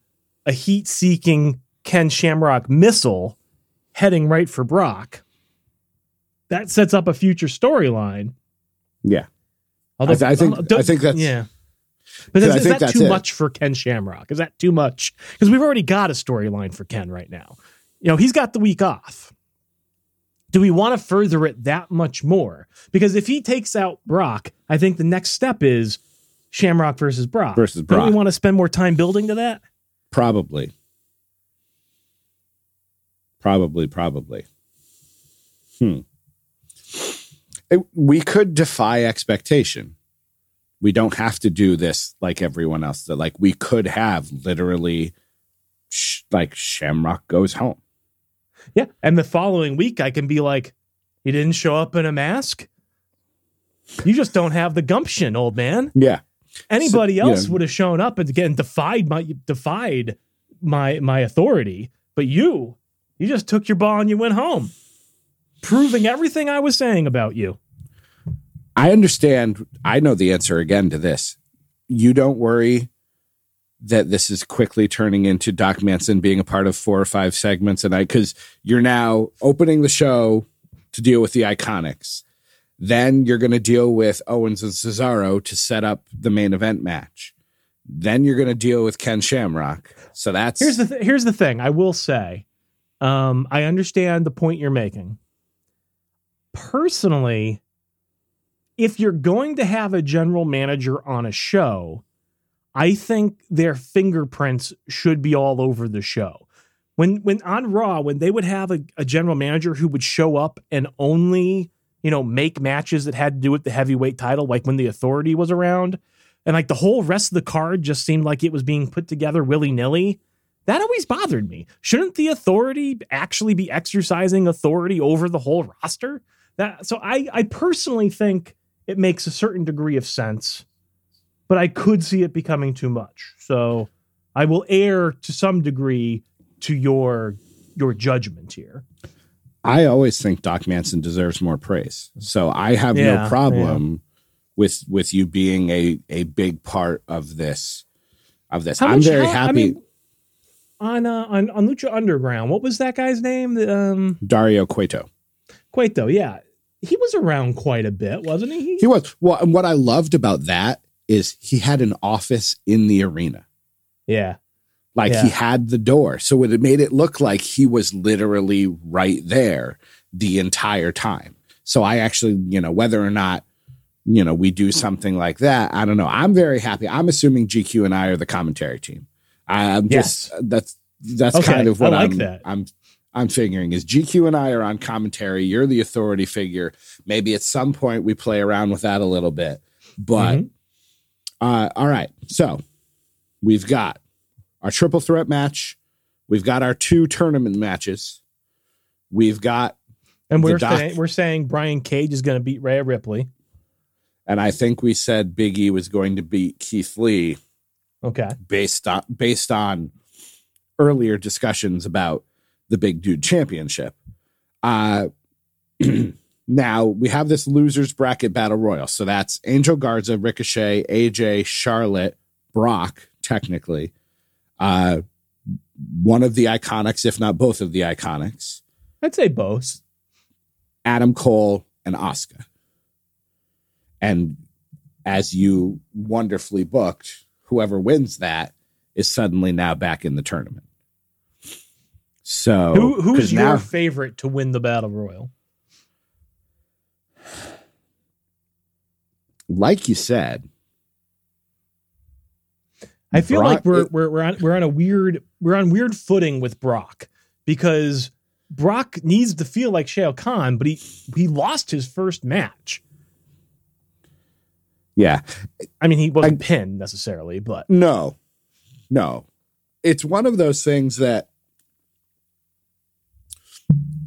a heat-seeking Ken Shamrock missile heading right for Brock, that sets up a future storyline. Yeah. Although I I think- I think that's- yeah. But is, is that too it. much for Ken Shamrock? Is that too much? Because we've already got a storyline for Ken right now. You know, he's got the week off. Do we want to further it that much more? Because if he takes out Brock, I think the next step is Shamrock versus Brock. Versus Brock. Don't we want to spend more time building to that? Probably. Probably, probably. Hmm. It- we could defy expectation. We don't have to do this like everyone else. That like we could have literally, sh- like Shamrock goes home. Yeah. And the following week, I can be like, you didn't show up in a mask? You just don't have the gumption, old man. Yeah, Anybody So, else know- would have shown up and again defied my defied my my authority, but you you just took your ball and you went home, proving everything I was saying about you. I understand. I know the answer again to this. You don't worry that this is quickly turning into Doc Manson being a part of four or five segments a night because you're now opening the show to deal with the iconics. Then you're going to deal with Owens and Cesaro to set up the main event match. Then you're going to deal with Ken Shamrock. So that's Here's the th- here's the thing. I will say, um, I understand the point you're making. Personally, if you're going to have a general manager on a show, I think their fingerprints should be all over the show. When when on Raw, when they would have a, a general manager who would show up and only you know make matches that had to do with the heavyweight title, like when the Authority was around, and like the whole rest of the card just seemed like it was being put together willy nilly. That always bothered me. Shouldn't the authority actually be exercising authority over the whole roster? That so I I personally think it makes a certain degree of sense, but I could see it becoming too much. So I will err to some degree to your your judgment here. I always think Doc Manson deserves more praise. So I have Yeah, no problem with with you being a a big part of this of this. How I'm much- very how- I happy. mean, on uh, on on Lucha Underground, what was that guy's name? The, Um, Dario Cueto. Cueto, yeah, he was around quite a bit, wasn't he? He was well, and what I loved about that is he had an office in the arena. Yeah. Like Yeah. he had the door. So it made it look like he was literally right there the entire time. So I actually, you know, whether or not, you know, we do something like that, I don't know. I'm very happy. I'm assuming GQ and I are the commentary team. I'm just that's that's Okay, kind of what I like I'm that. I'm I'm figuring is GQ and I are on commentary. You're the authority figure. Maybe at some point we play around with that a little bit. But Mhm. uh, all right. So we've got our triple threat match. We've got our two tournament matches. We've got, And we're saying, we're saying Brian Cage is going to beat Rhea Ripley. and I think we said Big E was going to beat Keith Lee Okay. based on based on earlier discussions about the Big Dude Championship. Uh, now we have this losers bracket battle royal. So that's Angel Garza, Ricochet, AJ, Charlotte, Brock, technically. Uh, one of the iconics, if not both of the iconics, I'd say both. Adam Cole and Asuka. And as you wonderfully booked, whoever wins that is suddenly now back in the tournament. So Who, who's your now favorite to win the Battle Royal? like you said, I feel Brock- like we're we're we're on we're on a weird we're on weird footing with Brock because Brock needs to feel like Shao Kahn, but he he lost his first match. Yeah, I mean, he wasn't pinned necessarily, but no, no, it's one of those things that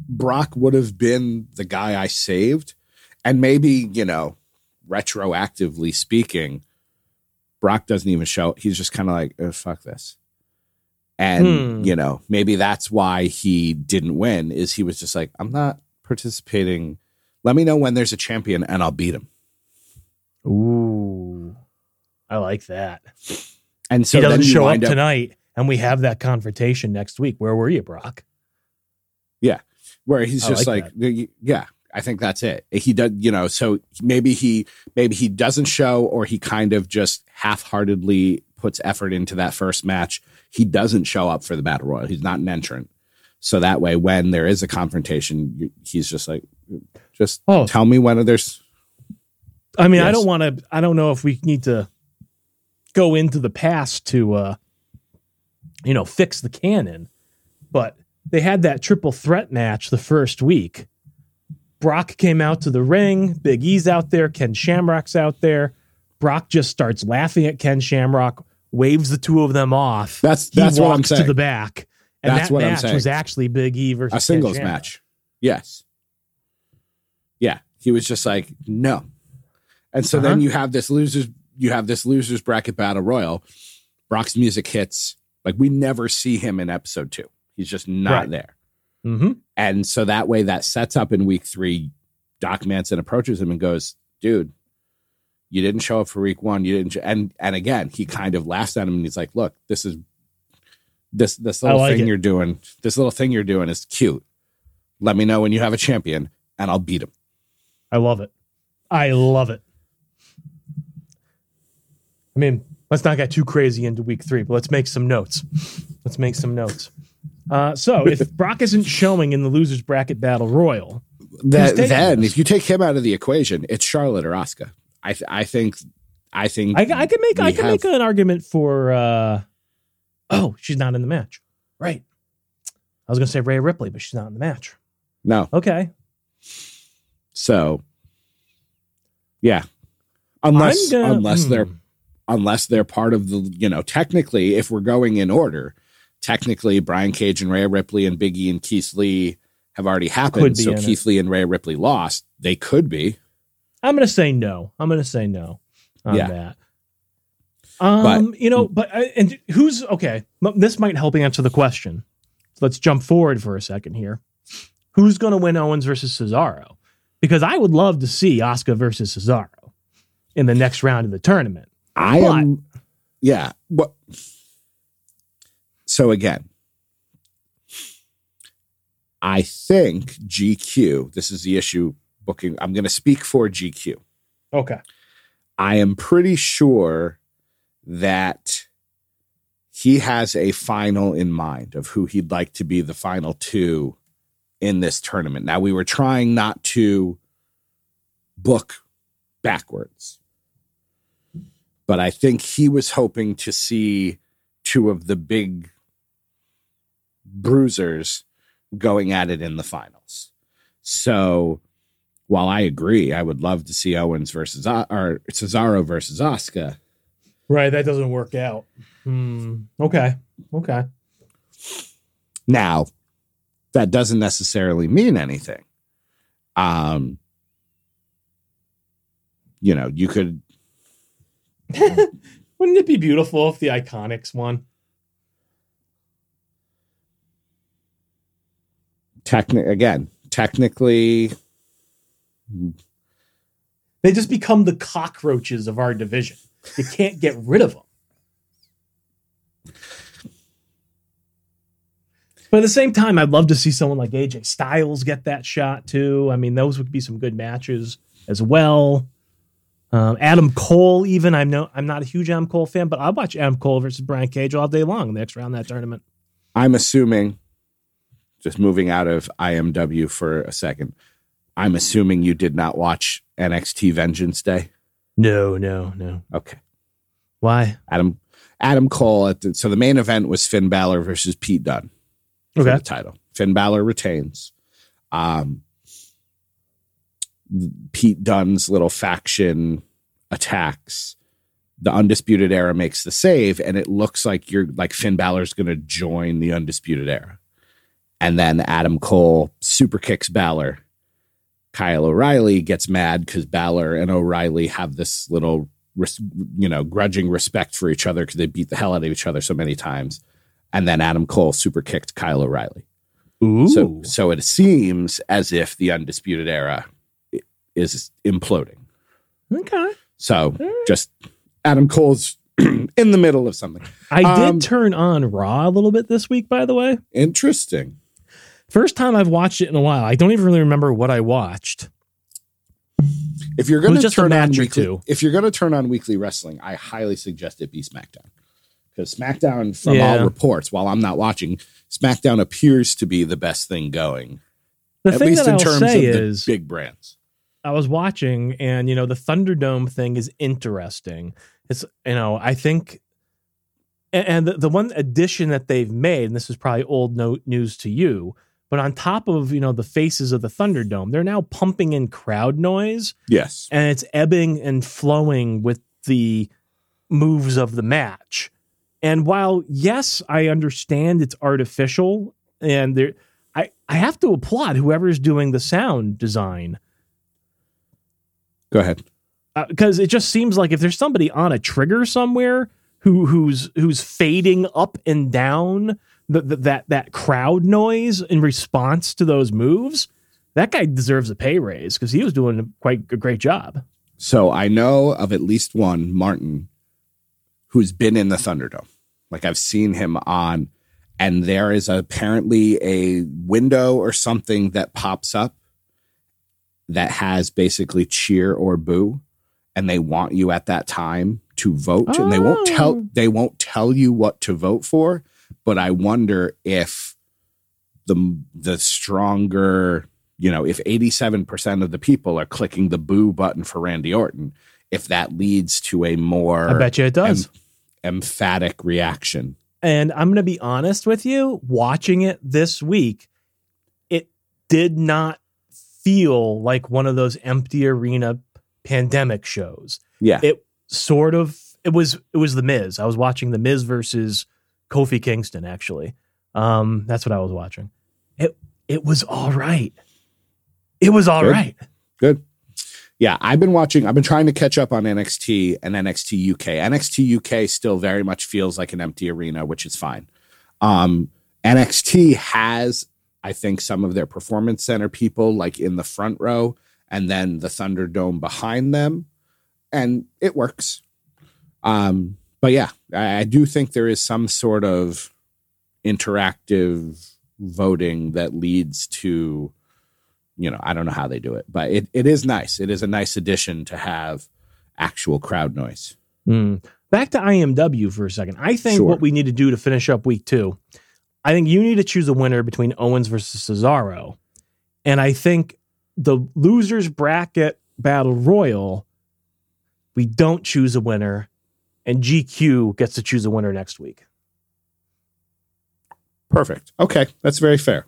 Brock would have been the guy I saved, and maybe you know, retroactively speaking, Brock doesn't even show. He's just kind of like, oh, "Fuck this," and Hmm. you know, maybe that's why he didn't win. Is he was just like, "I'm not participating." Let me know when there's a champion, and I'll beat him. Ooh, I like that. And so he doesn't show up up tonight, and we have that confrontation next week. Where were you, Brock? Yeah, where he's I just like like, yeah i think that's it he does you know so maybe he maybe he doesn't show or he kind of just half-heartedly puts effort into that first match he doesn't show up for the battle royal he's not an entrant so that way when there is a confrontation he's just like just Oh. tell me when there's I mean, I don't want to. I don't know if we need to go into the past to, uh, you know, fix the canon, but they had that triple threat match the first week. Brock came out to the ring. Big E's out there. Ken Shamrock's out there. Brock just starts laughing at Ken Shamrock, waves the two of them off. That's- he that's what I'm walks to the back, and That's that what I'm saying. was actually Big E versus a singles match yes yeah he was just like no and so Uh-huh. then you have this losers you have this losers bracket battle royal brock's music hits like we never see him in episode two he's just not Right. there Mm-hmm. and so that way that sets up in week three doc manson approaches him and goes dude you didn't show up for week one you didn't and and again he kind of laughs at him and he's like look this is this this little like thing it. you're doing this little thing you're doing is cute let me know when you have a champion and i'll beat him I love it. I love it. I mean, let's not get too crazy into week three, but let's make some notes. Let's make some notes. Uh, so, if Brock isn't showing in the losers bracket battle royal, that, then if you take him out of the equation it's charlotte or Asuka. i th- i think i think I, I can make I can have- make an argument for. Uh, oh, she's not in the match. Right. I was going to say Rhea Ripley, but she's not in the match. no Okay. so yeah unless gonna- unless they're hmm. Unless they're part of the you know technically if we're going in order technically brian cage and Rhea ripley and biggie and keith lee have already happened so keith lee and Rhea ripley lost they could be I'm going to say no. I'm going to say no on Yeah. that. Um, you know, but and who's okay? This might help answer the question. Let's jump forward for a second here. Who's going to win Owens versus Cesaro? Because I would love to see Asuka versus Cesaro in the next round of the tournament. I But- am yeah what so again i think gq this is the issue booking i'm going to speak for gq Okay. I am pretty sure that he has a final in mind of who he'd like to be the final two in this tournament. Now, we were trying not to book backwards, but I think he was hoping to see two of the big bruisers going at it in the finals. So while I agree, I would love to see Owens versus or Cesaro versus Asuka. Right, that doesn't work out. Hmm. Okay. Okay. Now, that doesn't necessarily mean anything. Um, you know, you could. Wouldn't it be beautiful if the Iconics won? Techni- again, technically, they just become the cockroaches of our division. You can't get rid of them. But at the same time, I'd love to see someone like AJ Styles get that shot too. I mean, those would be some good matches as well. Um, Adam Cole, even I'm no, I'm not a huge Adam Cole fan, but I'll watch Adam Cole versus Brian Cage all day long The next round that tournament. I'm assuming, just moving out of IMW for a second, I'm assuming you did not watch NXT Vengeance Day. No, no, no. Okay. Why? Adam Adam Cole. At the, so the main event was Finn Balor versus Pete Dunne for Okay. the title. Finn Balor retains. Um, Pete Dunne's little faction attacks. The Undisputed Era makes the save, and it looks like you're like Finn Balor's going to join the Undisputed Era. And then Adam Cole super kicks Balor. Kyle O'Reilly gets mad because Balor and O'Reilly have this little, you know, grudging respect for each other because they beat the hell out of each other so many times. And then Adam Cole super kicked Kyle O'Reilly. Ooh. So, so it seems as if the Undisputed Era is imploding. okay. So just Adam Cole's in the middle of something. I Um, did turn on Raw a little bit this week, by the way. Interesting. First time I've watched it in a while. I don't even really remember what I watched. If you're going to turn on weekly, if you're going to turn on weekly wrestling, I highly suggest it be SmackDown because SmackDown, from Yeah. all reports, while I'm not watching, SmackDown appears to be the best thing going, The at thing least that in I'll terms of the big brands. I was watching, and you know, the Thunderdome thing is interesting. It's you know, I think, and, and the, the one addition that they've made, and this is probably old note news to you, but on top of you know the faces of the Thunderdome, they're now pumping in crowd noise, Yes, and it's ebbing and flowing with the moves of the match. And while yes, I understand it's artificial, and there, I I have to applaud whoever's doing the sound design go ahead. Uh, because it just seems like if there's somebody on a trigger somewhere who who's who's fading up and down the, the, that that crowd noise in response to those moves, that guy deserves a pay raise because he was doing quite a great job. So I know of at least one Martin who's been in the Thunderdome. Like I've seen him on, and there is apparently a window or something that pops up that has basically cheer or boo, and they want you at that time to vote, and they won't tell Oh. they won't tell you what to vote for. But I wonder if the the stronger you know, if 87% of the people are clicking the boo button for Randy Orton, if that leads to a more I bet you it does. em- emphatic reaction. And I'm going to be honest with you, watching it this week, it did not feel like one of those empty arena pandemic shows. Yeah. It sort of it was it was the Miz. I was watching the Miz versus Kofi Kingston actually. Um that's what I was watching. It it was all right. It was all Good. right. Good. Yeah, I've been watching, I've been trying to catch up on NXT and NXT UK. NXT UK still very much feels like an empty arena, which is fine. Um, NXT has, I think, some of their performance center people like in the front row and then the Thunderdome behind them, and it works. Um, but yeah, I, I do think there is some sort of interactive voting that leads to you know, I don't know how they do it, but it, it is nice. It is a nice addition to have actual crowd noise. Mm. Back to IMW for a second. I think Sure. what we need to do to finish up week two, I think you need to choose a winner between Owens versus Cesaro. And I think the losers bracket battle royal, we don't choose a winner, and GQ gets to choose a winner next week. Perfect. Okay, that's very fair.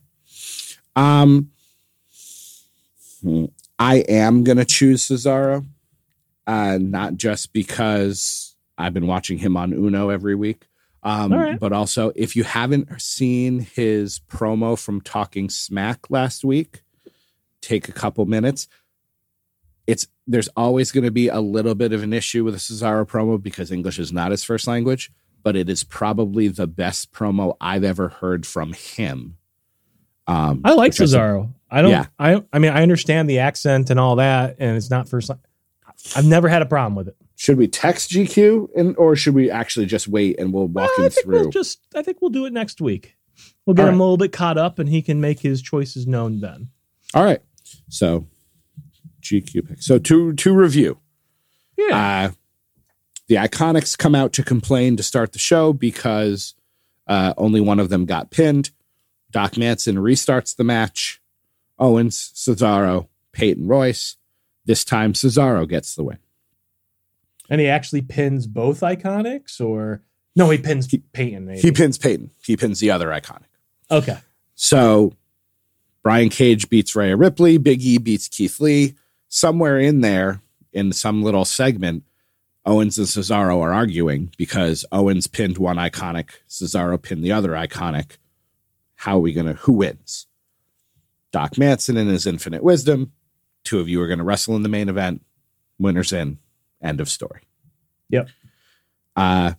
Um, I am gonna choose Cesaro, uh, not just because I've been watching him on Uno every week, um, right. but also if you haven't seen his promo from Talking Smack last week, take a couple minutes. It's there's always going to be a little bit of an issue with a Cesaro promo because English is not his first language but it is probably the best promo I've ever heard from him. Um, I like think- Cesaro. I don't. Yeah. I. I mean, I understand the accent and all that, and it's not first. I've never had a problem with it. should we text GQ and or should we actually just wait and we'll walk Well, I him think through? we'll just. I think we'll do it next week. We'll get him a little bit caught up, and he can make his choices known then. All right. So GQ pick. So to to review. Yeah. Uh, the Iconics come out to complain to start the show because uh, only one of them got pinned. Doc Manson restarts the match. Owens, Cesaro, Peyton Royce. This time Cesaro gets the win. and he actually pins both iconics, or no? He pins Peyton. Maybe. He pins Peyton. He pins the other Iconic. okay. So Brian Cage beats Rhea Ripley. Big E beats Keith Lee. Somewhere in there, in some little segment, Owens and Cesaro are arguing because Owens pinned one iconic, Cesaro pinned the other iconic. How are we going to, who wins? Doc Manson in his infinite wisdom. Two of you are going to wrestle in the main event. Winners in. End of story. Yep. Uh,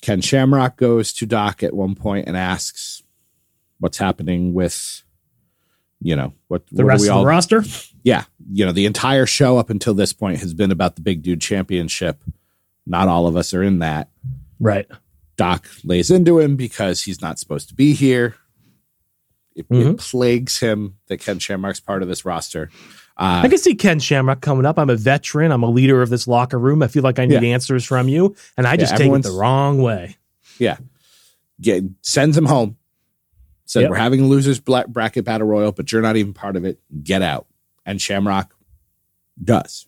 Ken Shamrock goes to Doc at one point and asks, what's happening with, you know, what, The what rest are we of all the roster. yeah, you know, the entire show up until this point has been about the big dude championship. Not all of us are in that. Right. Doc lays into him because he's not supposed to be here. It, it Mhm. plagues him that Ken Shamrock's part of this roster. Uh, I can see Ken Shamrock coming up. I'm a veteran. I'm a leader of this locker room. I feel like I need answers from you, and I just take it the wrong way. Yeah, Get, sends him home. Says, Yep. We're having a losers bracket battle royal, but you're not even part of it. Get out. And Shamrock does.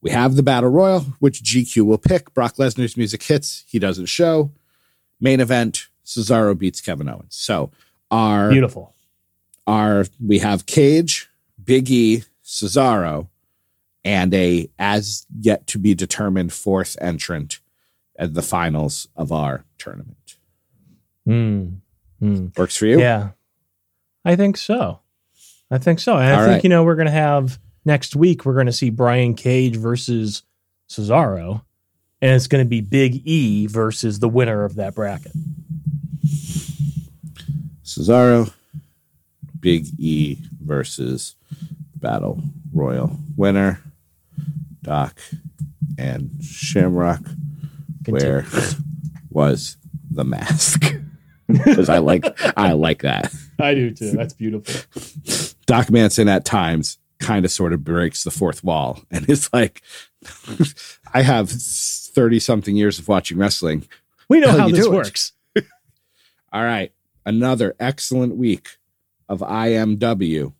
We have the battle royal, which GQ will pick. Brock Lesnar's music hits. He doesn't show. Main event Cesaro beats Kevin Owens. So our Beautiful. our we have Cage, Big E, Cesaro, and a as yet to be determined fourth entrant at the finals of our tournament. Mm. Mm. Works for you? Yeah, I think so. I think so. And I think right. you know we're going to have next week. We're going to see Brian Cage versus Cesaro, and it's going to be Big E versus the winner of that bracket. Cesaro, Big E versus Battle Royal winner, Doc and Shamrock. Where was the mask? Because I like I like that. I do too. That's beautiful. Doc Manson at times kind of sort of breaks the fourth wall and it's like, I have 30 something years of watching wrestling. We know Hell how this it. works. All right. Another excellent week of IMW.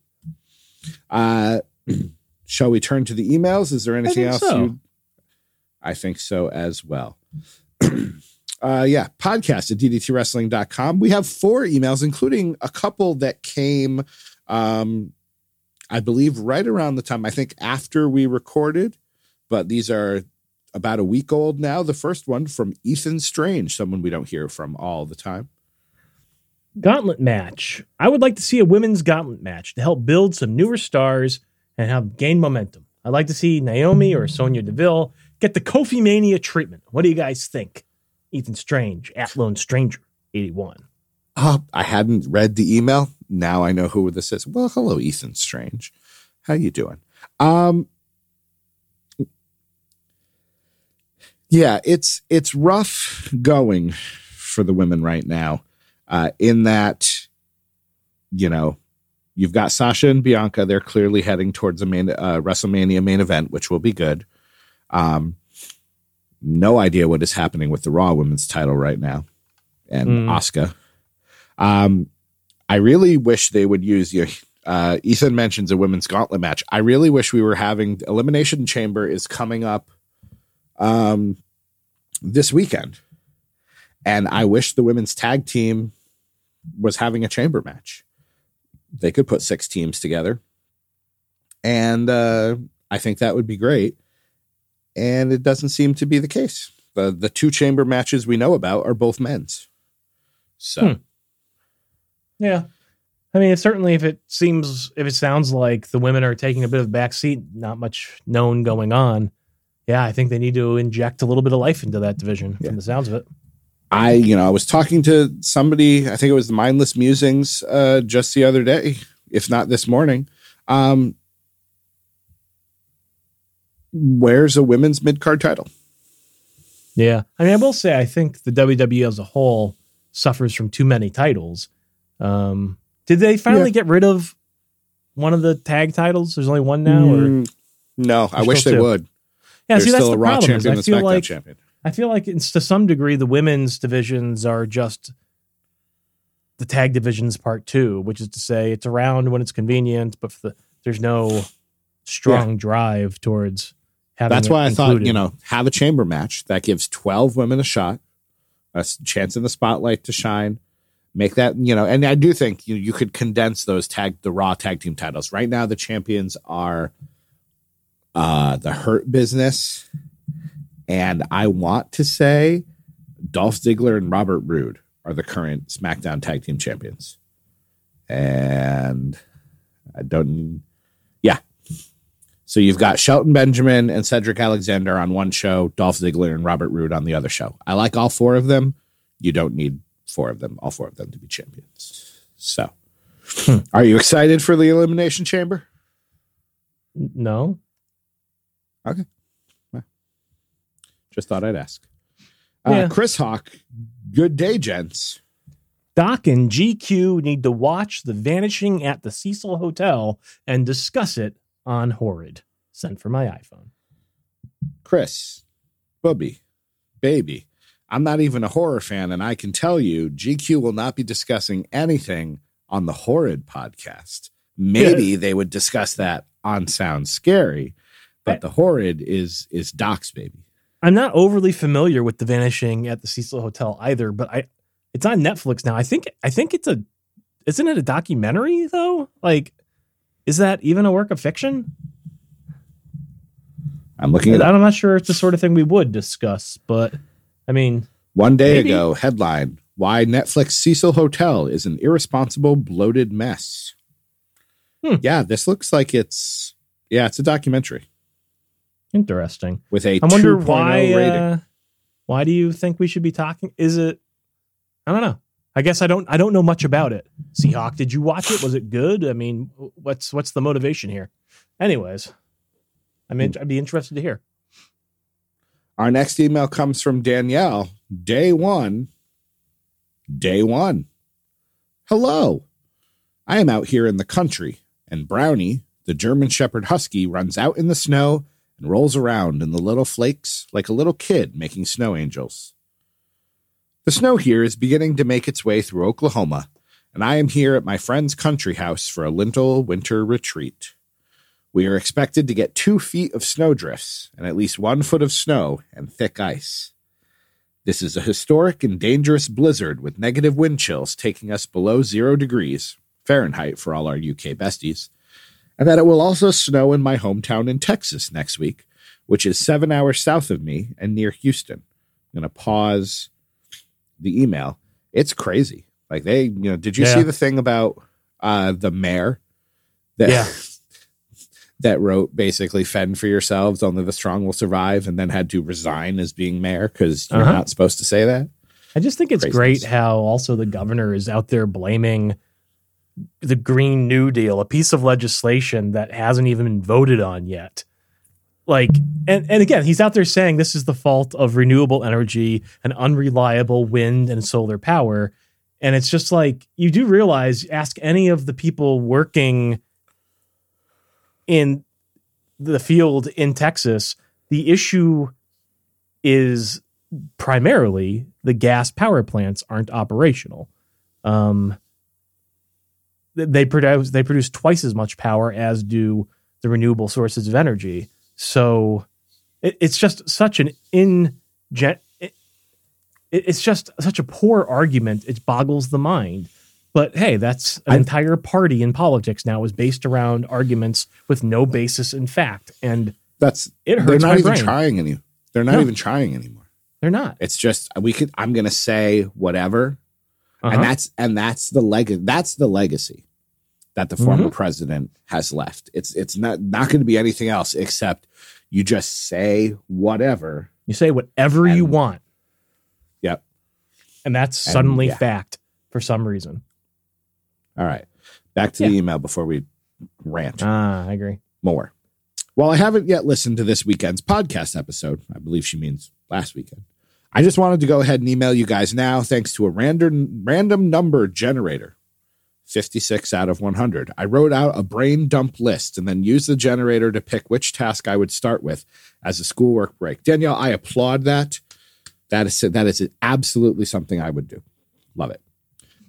Uh, shall we turn to the emails? Is there anything else? so. you I think so as well. uh, yeah, podcast at ddtwrestling.com. We have four emails, including a couple that came, um, I believe, right around the time, I think after we recorded, but these are about a week old now. The first one from Ethan Strange, someone we don't hear from all the time. Gauntlet match. I would like to see a women's gauntlet match to help build some newer stars and help gain momentum. I'd like to see Naomi or Sonya Deville get the Kofi Mania treatment. What do you guys think? Ethan Strange, at Stranger, 81. Oh, I hadn't read the email. Now I know who this is. Well, hello, Ethan Strange. How you doing? Um, yeah, it's it's rough going for the women right now. Uh, in that, you know, you've got Sasha and Bianca. They're clearly heading towards a main uh, WrestleMania main event, which will be good. Um, no idea what is happening with the Raw Women's title right now, and Mm. Asuka. Um, I really wish they would use your. Uh, Ethan mentions a women's gauntlet match. I really wish we were having Elimination Chamber is coming up um, this weekend, and I wish the women's tag team was having a chamber match. They could put six teams together, and uh, I think that would be great. And it doesn't seem to be the case. The the two chamber matches we know about are both men's. So. Hmm. Yeah. I mean, it certainly if it seems, if it sounds like the women are taking a bit of a back seat, not much known going on. Yeah, I think they need to inject a little bit of life into that division Yeah. from the sounds of it. I, you know, I was talking to somebody, I think it was the Mindless Musings uh, just the other day, if not this morning. Um, where's a women's mid card title? Yeah. I mean, I will say, I think the WWE as a whole suffers from too many titles. Um, did they finally get rid of one of the tag titles? There's only one now, or Mm, no, I wish they two. would. yeah. There's See, that's still the a Raw problem. champion feel SmackDown like champion. I feel like it's to some degree the women's divisions are just the tag divisions part two, which is to say it's around when it's convenient, but for the, there's no strong drive towards having. That's why I thought, you know, have a chamber match that gives 12 women a shot, a chance in the spotlight to shine. Make that, you know, and I do think you, you could condense those tag, the Raw tag team titles. Right now, the champions are uh the Hurt Business. And I want to say Dolph Ziggler and Robert Roode are the current SmackDown tag team champions. And I don't, yeah, so you've got Shelton Benjamin and Cedric Alexander on one show, Dolph Ziggler and Robert Roode on the other show. I like all four of them. You don't need four of them, all four of them to be champions. So, Hmm. are you excited for the Elimination Chamber? no. Just thought I'd ask. Uh, Yeah. Chris Hawk, good day, gents. Doc and GQ need to watch The Vanishing at the Cecil Hotel and discuss it on Horrid. Sent for my iPhone. Chris, Bubby, baby. I'm not even a horror fan, and I can tell you GQ will not be discussing anything on the Horrid podcast. Maybe they would discuss that on Sound Scary, but the Horrid is is Doc's baby. I'm not overly familiar with The Vanishing at the Cecil Hotel either, but I it's on Netflix now. I think I think it's a isn't it a documentary though? Like is that even a work of fiction? I'm looking at I'm not sure it's the sort of thing we would discuss, but I mean, one day Maybe. ago headline: Why Netflix Cecil Hotel is an irresponsible, bloated mess. Hmm. Yeah, this looks like it's yeah, it's a documentary interesting. with a I wonder 2.0 why rating. uh, why do you think we should be talking? Is it I don't know. I guess I don't I don't know much about it. Seahawk, did you watch it? Was it good? I mean, what's what's the motivation here? Anyways, I mean, I'd be interested to hear. Our next email comes from Danielle. Day one. Day one. Hello. I am out here in the country, and Brownie, the German Shepherd Husky, runs out in the snow and rolls around in the little flakes like a little kid making snow angels. The snow here is beginning to make its way through Oklahoma, and I am here at my friend's country house for a little winter retreat. We are expected to get two feet of snowdrifts and at least one foot of snow and thick ice. This is a historic and dangerous blizzard with negative wind chills taking us below zero degrees Fahrenheit for all our UK besties, and that it will also snow in my hometown in Texas next week, which is seven hours south of me and near Houston. I'm going to pause the email. It's crazy. Like they, you know, did you Yeah. see the thing about uh, the mayor that Yeah. that wrote basically fend for yourselves, only the strong will survive, and then had to resign as being mayor because you're Uh-huh. not supposed to say that. I just think it's Craziness. great how also the governor is out there blaming the Green New Deal, a piece of legislation that hasn't even been voted on yet. Like, and, and again, he's out there saying this is the fault of renewable energy and unreliable wind and solar power. And it's just like, you do realize, ask any of the people working in the field in Texas, the issue is primarily the gas power plants aren't operational. Um, they produce they produce twice as much power as do the renewable sources of energy. So it, it's just such an in it, it's just such a poor argument. It boggles the mind. But hey, that's an I- entire party in politics now is based around arguments with no basis in fact, and That's it hurts. they're not even brain. trying any. They're not No. even trying anymore. They're not. It's just we could. I'm gonna say whatever, Uh-huh. and that's and that's the leg. That's the legacy that the former Mm-hmm. president has left. It's it's not not going to be anything else except you just say whatever. You say whatever you want, Yep. and that's And, suddenly yeah. fact for some reason. All right, back to the email before we rant. Ah, I agree. more. While I haven't yet listened to this weekend's podcast episode, I believe she means last weekend. I just wanted to go ahead and email you guys now, thanks to a random random number generator. 56 out of 100. I wrote out a brain dump list and then used the generator to pick which task I would start with as a schoolwork break. Danielle, I applaud that. That is that is absolutely something I would do. Love it.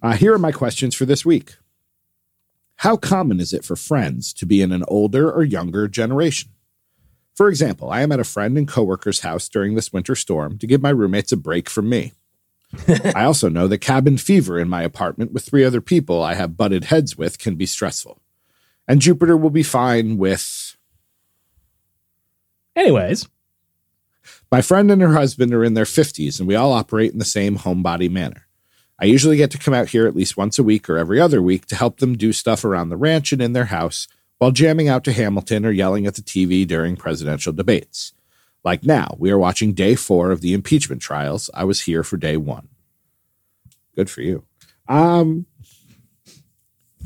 Uh, here are my questions for this week. How common is it for friends to be in an older or younger generation? For example, I am at a friend and coworker's house during this winter storm to give my roommates a break from me. I also know that cabin fever in my apartment with three other people I have butted heads with can be stressful. And Jupiter will be fine with Anyways, My friend and her husband are in their 50s, and we all operate in the same homebody manner. I usually get to come out here at least once a week or every other week to help them do stuff around the ranch and in their house while jamming out to Hamilton or yelling at the TV during presidential debates. Like now, we are watching day four of the impeachment trials. I was here for day one. Good for you. Um,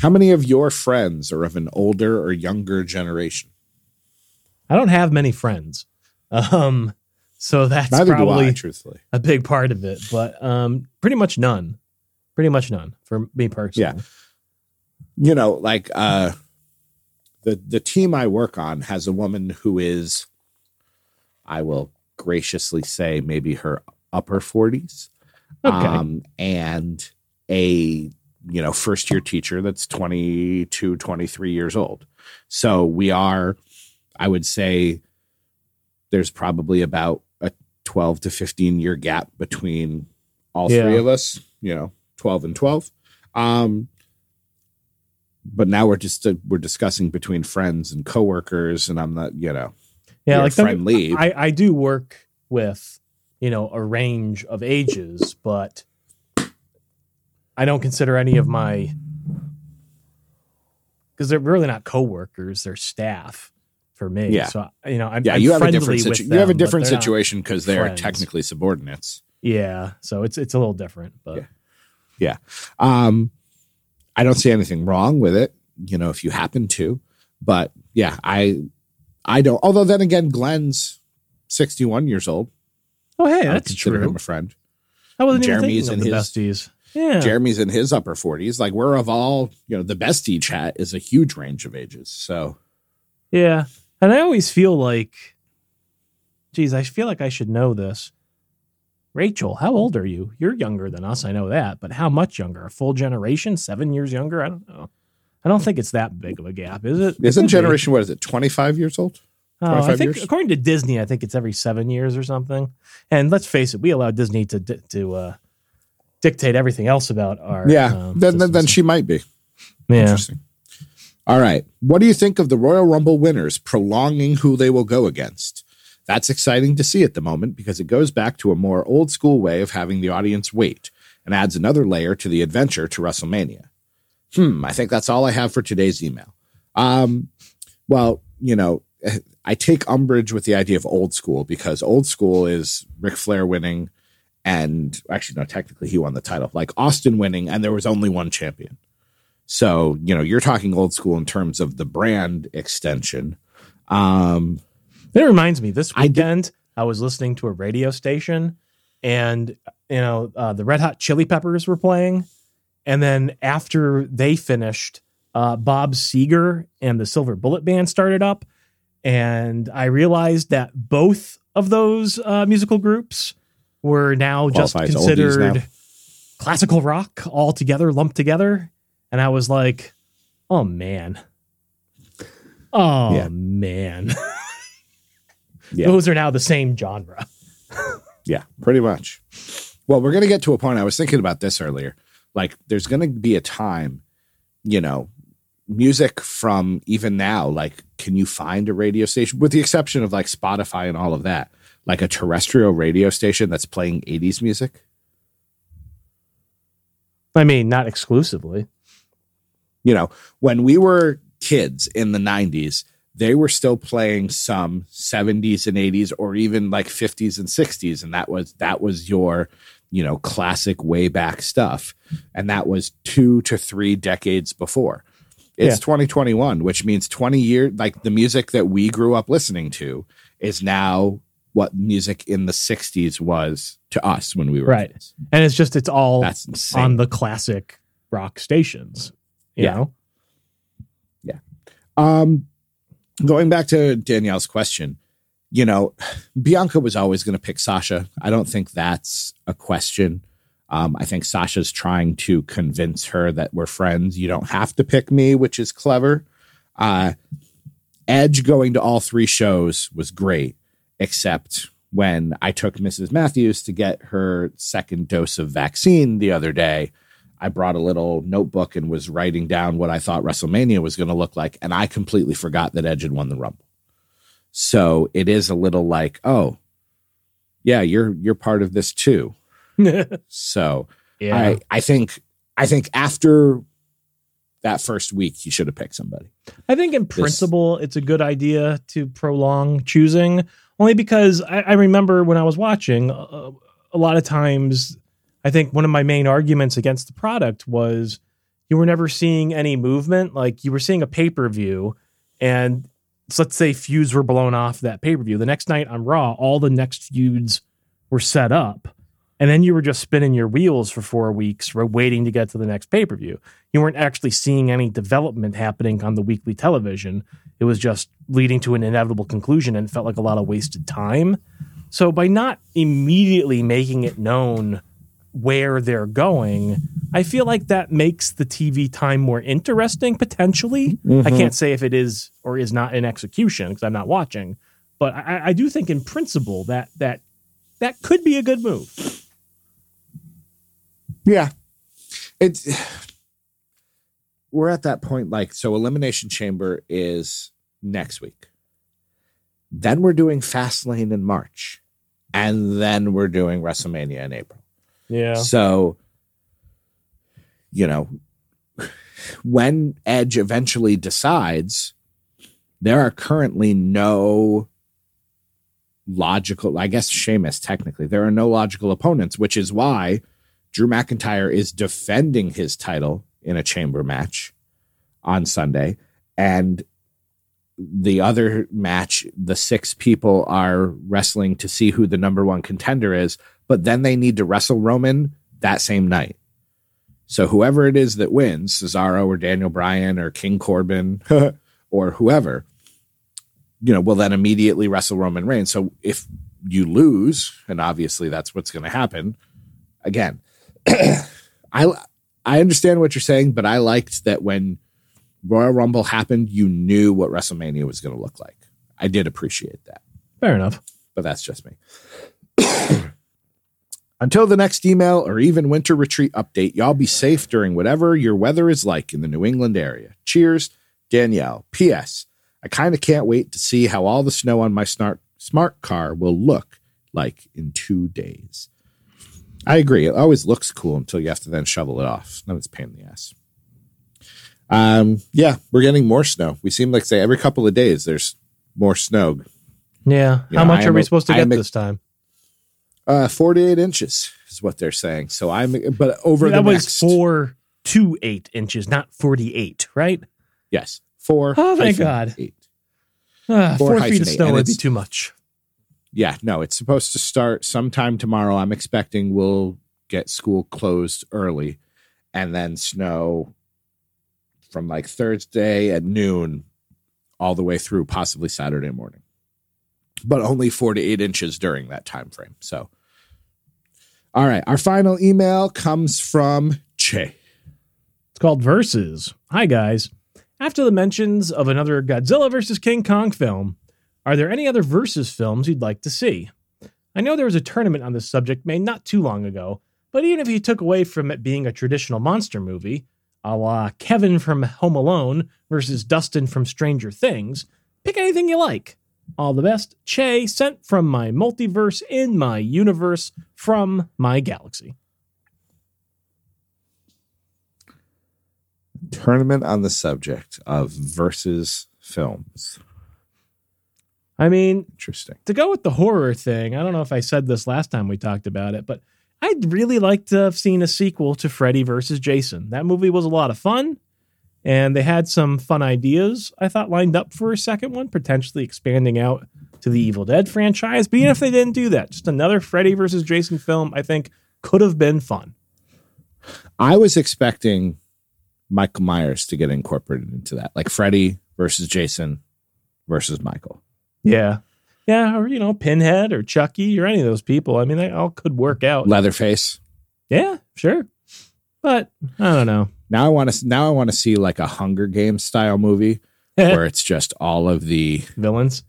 how many of your friends are of an older or younger generation? I don't have many friends. Um, so that's Neither probably I, truthfully. a big part of it, but um, pretty much none. Pretty much none for me personally. Yeah. you know, like uh the the team I work on has a woman who is I will graciously say maybe her upper 40s. Okay. Um and a you know, first year teacher that's 22, 23 years old. So we are I would say there's probably about a 12 to 15 year gap between all three of us, you know, 12 and 12. Um, but now we're just uh, we're discussing between friends and coworkers, and I'm not, you know, yeah, like don't- I, I do work with, you know, a range of ages, but I don't consider any of my because they're really not coworkers; they're staff for me. Yeah. So you know, I'm, yeah, I'm you have a friendly different with situ- you have a them, different situation because they are technically subordinates. Yeah, so it's it's a little different, but Yeah. Um, I don't see anything wrong with it, you know, if you happen to, but yeah, I I don't. Although then again, Glenn's 61 years old. oh hey, I that's true. him a friend. I wasn't Jeremy's even in thinking of his- besties. Yeah, Jeremy's in his upper 40s. Like we're of all, you know, the bestie chat is a huge range of ages. So Yeah. And I always feel like, geez, I feel like I should know this. Rachel, how old are you? You're younger than us. I know that. But how much younger? A full generation? Seven years younger? I don't know. I don't think it's that big of a gap, is it? It isn't be. generation, what is it, 25 years old? Oh, I think, years? according to Disney, I think it's every seven years or something. And let's face it, we allow Disney to to uh, dictate everything else about our. Yeah. um, then, then, then she might be. yeah. Interesting. All right. What do you think of the Royal Rumble winners prolonging who they will go against? That's exciting to see at the moment because it goes back to a more old school way of having the audience wait and adds another layer to the adventure to WrestleMania. Hmm, I think that's all I have for today's email. Um, well, you know, I take umbrage with the idea of old school because old school is Ric Flair winning and actually, no, technically he won the title, like Austin winning, and there was only one champion. So, you know, you're talking old school in terms of the brand extension. Um, It reminds me this weekend I, was listening to a radio station and you know uh, the Red Hot Chili Peppers were playing and then after they finished uh, Bob Seger and the Silver Bullet Band started up and I realized that both of those uh, musical groups were now just Qualifies considered now. classical rock all together, lumped together. And I was like, oh man. Oh Yeah. man. Yeah. Those are now the same genre. Yeah, pretty much. Well, we're going to get to a point. I was thinking about this earlier. Like, there's going to be a time, you know, music from even now, like, can you find a radio station, with the exception of like Spotify and all of that, like a terrestrial radio station that's playing 80s music? I mean, not exclusively. You know, when we were kids in the 90s, they were still playing some 70s and 80s or even like 50s and 60s and that was that was your you know classic way back stuff and that was 2 to 3 decades before it's Yeah. 2021 which means 20 years like the music that we grew up listening to is now what music in the 60s was to us when we were Right. kids. And it's just, it's all that's on the classic rock stations. You Yeah. know? Um, going back to Danielle's question, you know, Bianca was always going to pick Sasha. I don't think that's a question. Um, I think Sasha's trying to convince her that we're friends. You don't have to pick me, which is clever. Uh, Edge going to all three shows was great, except when I took Mrs. Matthews to get her second dose of vaccine the other day. I brought a little notebook and was writing down what I thought WrestleMania was going to look like, and I completely forgot that Edge had won the Rumble. So it is a little like, oh, yeah, you're you're part of this too. So yeah. I I think I think after that first week, you should have picked somebody. I think in principle, it's a good idea to prolong choosing, only because I, I remember when I was watching, uh, a lot of times, I think one of my main arguments against the product was you were never seeing any movement. Like you were seeing a pay per view, and so let's say feuds were blown off that pay per view. The next night on Raw, all the next feuds were set up. And then you were just spinning your wheels for four weeks, waiting to get to the next pay per view you weren't actually seeing any development happening on the weekly television. It was just leading to an inevitable conclusion and felt like a lot of wasted time. So by not immediately making it known where they're going, I feel like that makes the TV time more interesting potentially. I mm-hmm. can't say if it is or is not in execution because I'm not watching, but I, I do think in principle that that that could be a good move. Yeah. It's we're at that point like so elimination chamber is next week. Then we're doing Fastlane in March. And then we're doing WrestleMania in April. Yeah. So you know when Edge eventually decides there are currently no logical I guess Sheamus technically there are no logical opponents which is why Drew McIntyre is defending his title in a chamber match on Sunday. And the other match, the six people are wrestling to see who the number one contender is, but then they need to wrestle Roman that same night. So whoever it is that wins, Cesaro or Daniel Bryan or King Corbin or whoever, you know, will then immediately wrestle Roman Reigns. So if you lose, and obviously that's what's going to happen, again, I I understand what you're saying, but I liked that when Royal Rumble happened, you knew what WrestleMania was going to look like. I did appreciate that, Fair enough. but that's just me. Until the next email or even winter retreat update, y'all be safe during whatever your weather is like in the New England area. Cheers, Danielle. P.S. I kind of can't wait to see how all the snow on my smart smart car will look like in two days. I agree. It always looks cool until you have to then shovel it off. Then it's a pain in the ass. Um, yeah, we're getting more snow. We seem like say every couple of days there's more snow. Yeah. Yeah, How much are we supposed to I get this time? Uh, 48 inches is what they're saying. So I'm, but over that the was next, four to eight inches, not 48, right? yes, four. Oh, thank God. Eight. Ah, Four four feet of snow would be it's- too much. Yeah, no, it's supposed to start sometime tomorrow. I'm expecting we'll get school closed early and then snow from like Thursday at noon all the way through possibly Saturday morning, but only four to eight inches during that time frame. So, all right, our final email comes from Che. It's called Versus. Hi, guys. After the mentions of another Godzilla vs. King Kong film, are there any other Versus films you'd like to see? I know there was a tournament on this subject made not too long ago, but even if you took away from it being a traditional monster movie, a la Kevin from Home Alone versus Dustin from Stranger Things, pick anything you like. All the best, Che, sent from my multiverse in my universe from my galaxy. Tournament on the subject of versus films. I mean, Interesting. to go with the horror thing, I don't know if I said this last time we talked about it, but I'd really like to have seen a sequel to Freddy versus Jason. That movie was a lot of fun, and they had some fun ideas, I thought, lined up for a second one, potentially expanding out to the Evil Dead franchise. But even if they didn't do that, just another Freddy versus Jason film, I think could have been fun. I was expecting Michael Myers to get incorporated into that, like Freddy versus Jason versus Michael. Yeah. Yeah, or you know, Pinhead or Chucky or any of those people. I mean, they all could work out. Leatherface. Yeah, sure. But I don't know. Now I want to. Now I want to see like a Hunger Games style movie where it's just all of the Villains.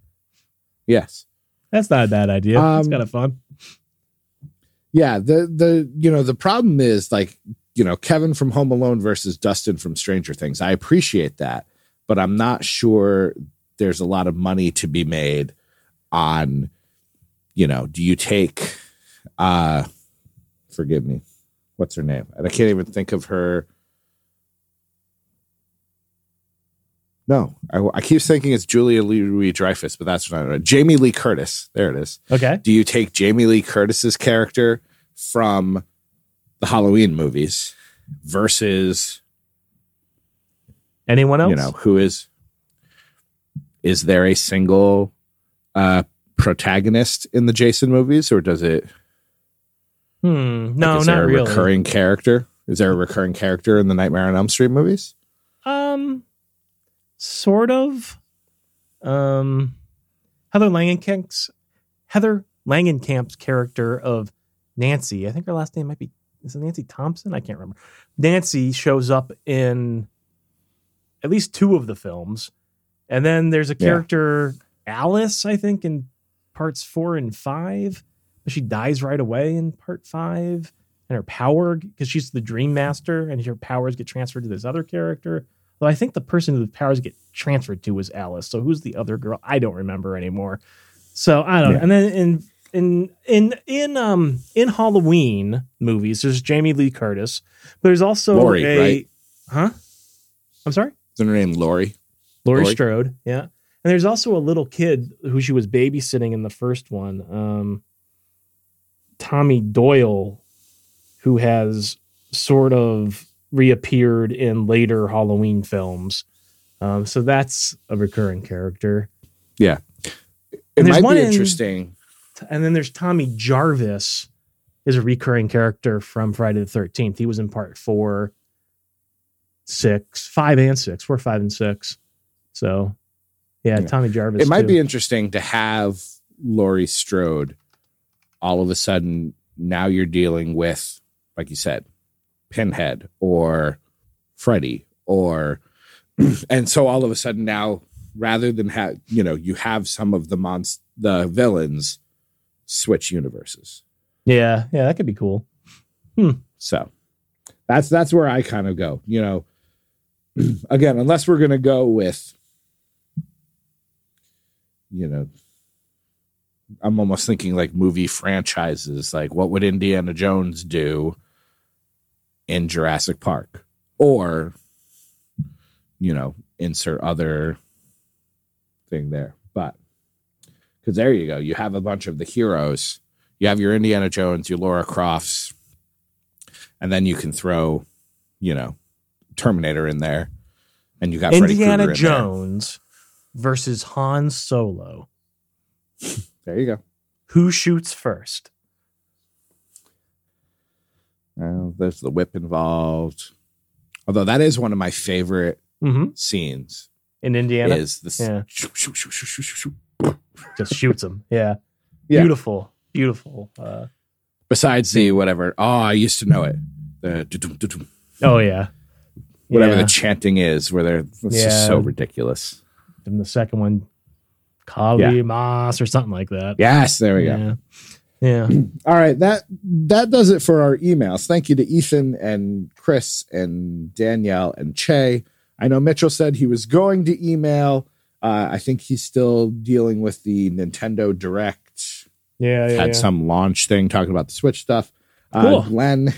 yes, That's not a bad idea. it's Um, kind of fun. yeah. The the you know the problem is like you know Kevin from Home Alone versus Dustin from Stranger Things. I appreciate that, but I'm not sure there's a lot of money to be made on you know do you take uh forgive me what's her name and i can't even think of her no i, I keep thinking it's julia louis dreyfus but that's not right. jamie lee curtis there it is Okay. do you take jamie lee curtis's character from the halloween movies versus Anyone else? you know who is is there a single uh protagonist in the jason movies or does it Hmm. No, like, is there a really. recurring character is there a recurring character in the nightmare on elm street movies Um, sort of. Um, Heather Langenkamp's Heather Langenkamp's character of Nancy. I think her last name might be is it Nancy Thompson. I can't remember. Nancy shows up in at least two of the films, and then there's a Yeah. character Alice. I think in parts four and five, but she dies right away in part five. And her power, because she's the Dream Master, and her powers get transferred to this other character. Well, I think the person who the powers get transferred to was Alice. So who's the other girl? I don't remember anymore. So I don't know. Yeah. And then in in in in um in Halloween movies, there's Jamie Lee Curtis, but there's also Lori, a right? huh? I'm sorry, is her name lori Laurie, Laurie? Strode. Yeah, and there's also a little kid who she was babysitting in the first one, um, Tommy Doyle, who has sort of reappeared in later Halloween films. Um, so that's a recurring character. Yeah. It there's might one be in- interesting And then there's Tommy Jarvis, is a recurring character from Friday the Thirteenth. He was in part four, six, five, and six. We're five, and six. So, yeah, Yeah. Tommy Jarvis. it might too. be interesting to have Laurie Strode all of a sudden now you're dealing with like you said Pinhead or Freddy or and so all of a sudden now rather than have you know you have some of the monst the villains switch universes. Yeah, yeah, that could be cool. Hmm. so that's that's where I kind of go you know. Again unless we're to go with you know I'm almost thinking like movie franchises like what would Indiana Jones do in Jurassic Park or you know insert other thing there but cuz there you go you have a bunch of the heroes you have your Indiana Jones your Laura Crofts and then you can throw you know Terminator in there and you got Indiana in there. Jones versus Han Solo. There you go. Who shoots first? Uh, there's the whip involved. Although that is one of my favorite Mm-hmm. scenes in Indiana. is this Yeah. shoo, shoo, shoo. Just shoots him? Yeah. Yeah. Beautiful. Beautiful. Uh, besides the whatever oh i used to know it the oh yeah. whatever yeah. the chanting is where they're it's just so ridiculous and the second one, Kali Mas or something like that. yes there we go yeah. All right that that does it for our emails thank you to ethan and chris and danielle and che i know mitchell said he was going to email uh, i think he's still dealing with the nintendo direct Yeah. Yeah. had yeah. some launch thing talking about the switch stuff uh, Cool. glenn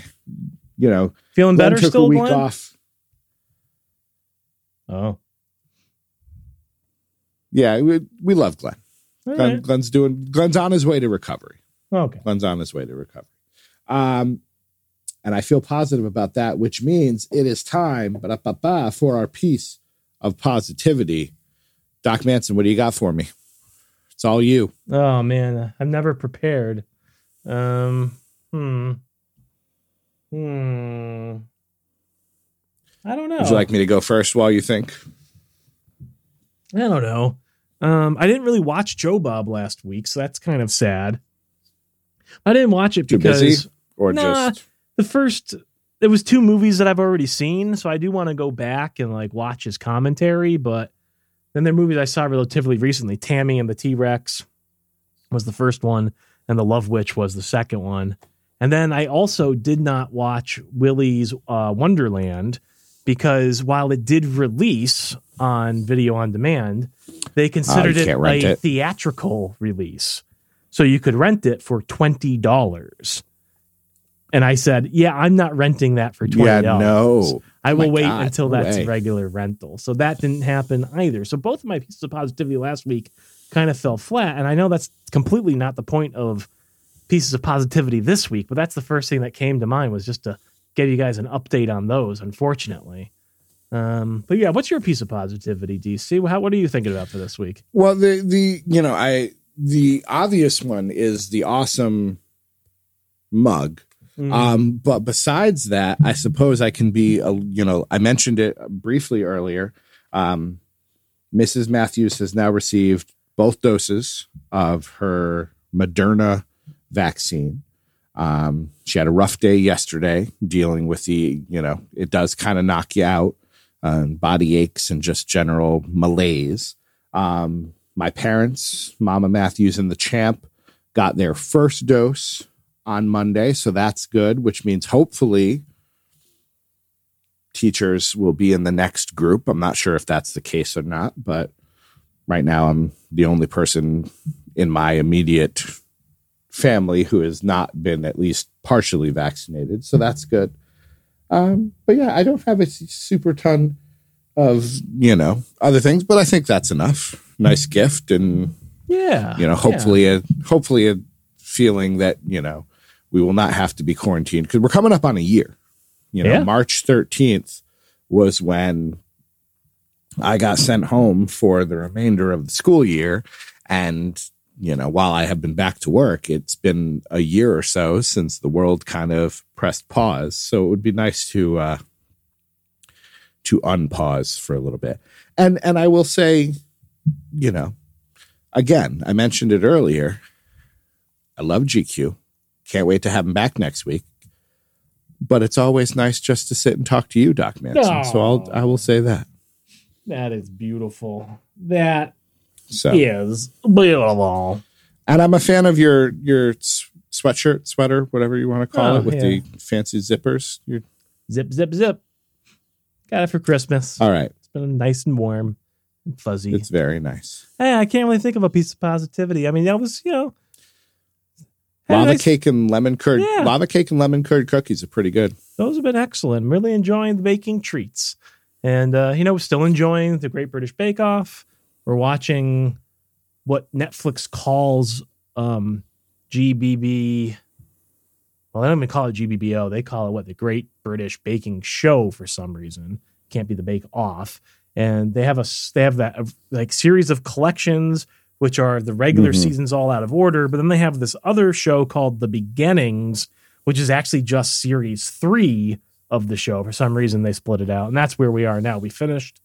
you know Feeling glenn better took still, a week Glenn? off Oh. yeah we, we love glenn Glenn, right. Glenn's doing. Glenn's on his way to recovery. Okay. Glenn's on his way to recovery. Um, and I feel positive about that, which means it is time for our piece of positivity. Doc Manson, what do you got for me? It's all you. Oh man, I'm never prepared. Um. Hmm. Hmm. I don't know. Would you like me to go first while you think? I don't know. Um, I didn't really watch Joe Bob last week, so that's kind of sad. I didn't watch it Too because busy? Or Nah. just the first there was two movies that I've already seen, so I do want to go back and like watch his commentary, but then there are movies I saw relatively recently. Tammy and the T Rex was the first one, and The Love Witch was the second one. And then I also did not watch Willy's uh, Wonderland because while it did release on video on demand, they considered it a it. theatrical release. So you could rent it for twenty dollars. And I said, "Yeah, I'm not renting that for twenty yeah, dollars. no. I will wait God, until that's way. regular rental." So that didn't happen either. So both of my pieces of positivity last week kind of fell flat, and I know that's completely not the point of pieces of positivity this week. But that's the first thing that came to mind was just to give you guys an update on those. Unfortunately, um, but yeah, what's your piece of positivity, DC? How, what are you thinking about for this week? Well, the the you know I the obvious one is the awesome mug. Mm. Um, but besides that, I suppose I can be a you know I mentioned it briefly earlier. Um, Mrs. Matthews has now received both doses of her Moderna vaccine. Um, she had a rough day yesterday dealing with the you know it does kind of knock you out, uh, body aches and just general malaise. Um, my parents, Mama Matthews and the Champ, got their first dose on Monday, so that's good, which means hopefully teachers will be in the next group. I'm not sure if that's the case or not, but right now I'm the only person in my immediate family who has not been at least partially vaccinated, so that's good. Um, but yeah, I don't have a super ton of you know other things, but I think that's enough. Nice gift, and yeah, you know, hopefully a hopefully a feeling that you know we will not have to be quarantined because we're coming up on a year. You know, Yeah. March thirteenth was when I got sent home for the remainder of the school year, and you know, while I have been back to work, it's been a year or so since the world kind of pressed pause. So it would be nice to uh, to unpause for a little bit. And and I will say, you know, again, I mentioned it earlier. I love GQ. Can't wait to have him back next week. But it's always nice just to sit and talk to you, Doc Manson. So I'll I will say that. that is beautiful. That So is beautiful. and I'm a fan of your your sweatshirt, sweater, whatever you want to call Oh, it, with yeah. the fancy zippers. You're, Zip, zip, zip. Got it for Christmas. all right, It's been nice and warm and fuzzy. it's very nice. Hey, I can't really think of a piece of positivity. I mean, that was, you know, Lava nice- cake and lemon curd. Yeah. Lava cake and lemon curd cookies are pretty good. Those have been excellent. I'm really enjoying the baking treats. And, uh, you know, still enjoying the Great British Bake Off. We're watching what Netflix calls um, GBB. Well, they don't even call it GBBO. They call it what? The Great British Baking Show for some reason. Can't be the Bake Off. And they have a they have that like series of collections which are the regular Mhm. seasons all out of order, but then they have this other show called The Beginnings, which is actually just series three of the show. For some reason, they split it out, and that's where we are now. We finished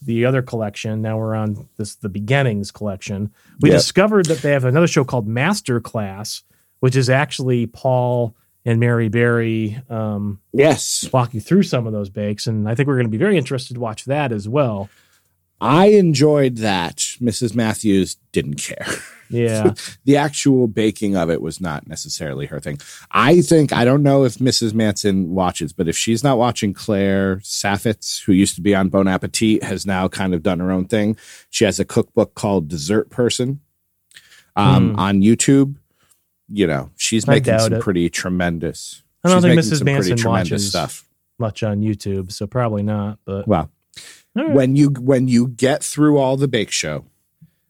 the other collection. Now we're on this the beginnings collection. We Yep. discovered that they have another show called Master Class, which is actually Paul and Mary Berry um, Yes. walk you through some of those bakes, and I think we're going to be very interested to watch that as well. I enjoyed that. Mrs. Matthews didn't care. Yeah, the actual baking of it was not necessarily her thing. I think I don't know if Mrs. Manson watches, but if she's not watching Claire Saffitz, who used to be on Bon Appetit, has now kind of done her own thing. She has a cookbook called Dessert Person um, Hmm. on YouTube. You know, she's I making some it. pretty tremendous. I don't think Mrs. Manson watches stuff. much on YouTube, so probably not. But Well, right. when you when you get through all the bake show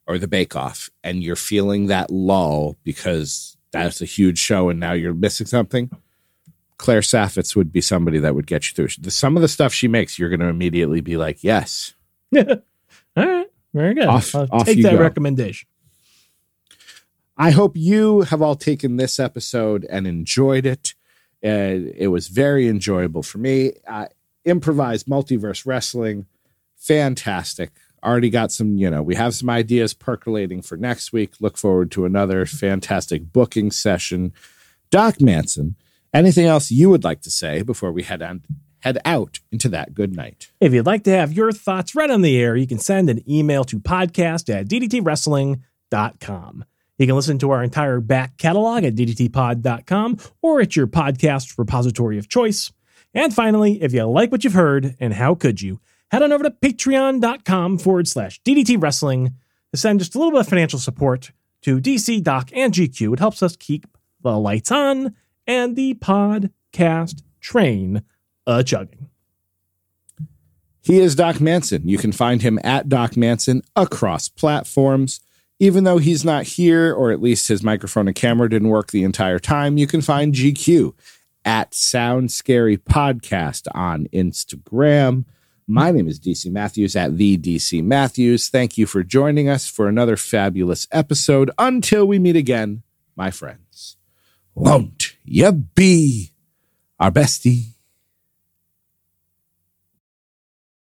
or the bake off and you're feeling that lull because that's a huge show and now you're missing something claire saffitz would be somebody that would get you through some of the stuff she makes you're going to immediately be like yes all right, very good. Off- I'll off take that go. recommendation. I hope you have all taken this episode and enjoyed it. Uh, it was very enjoyable for me. Uh, improvised multiverse wrestling fantastic. Already got some you know we have some ideas percolating for next week. Look forward to another fantastic booking session. Doc manson anything else you would like to say before we head on head out into that good night? If you'd like to have your thoughts read on the air, you can send an email to podcast at ddtwrestling.com. You can listen to our entire back catalog at ddtpod.com or at your podcast repository of choice. And finally, if you like what you've heard, and how could you, head on over to patreon.com forward slash DDT Wrestling to send just a little bit of financial support to DC, Doc, and GQ. It helps us keep the lights on and the podcast train a chugging. He is Doc Manson. You can find him at Doc Manson across platforms. Even though he's not here, or at least his microphone and camera didn't work the entire time, you can find GQ at Sound Scary Podcast on Instagram. My name is DC Matthews at the DC Matthews. Thank you for joining us for another fabulous episode. Until we meet again, my friends, won't you be our bestie?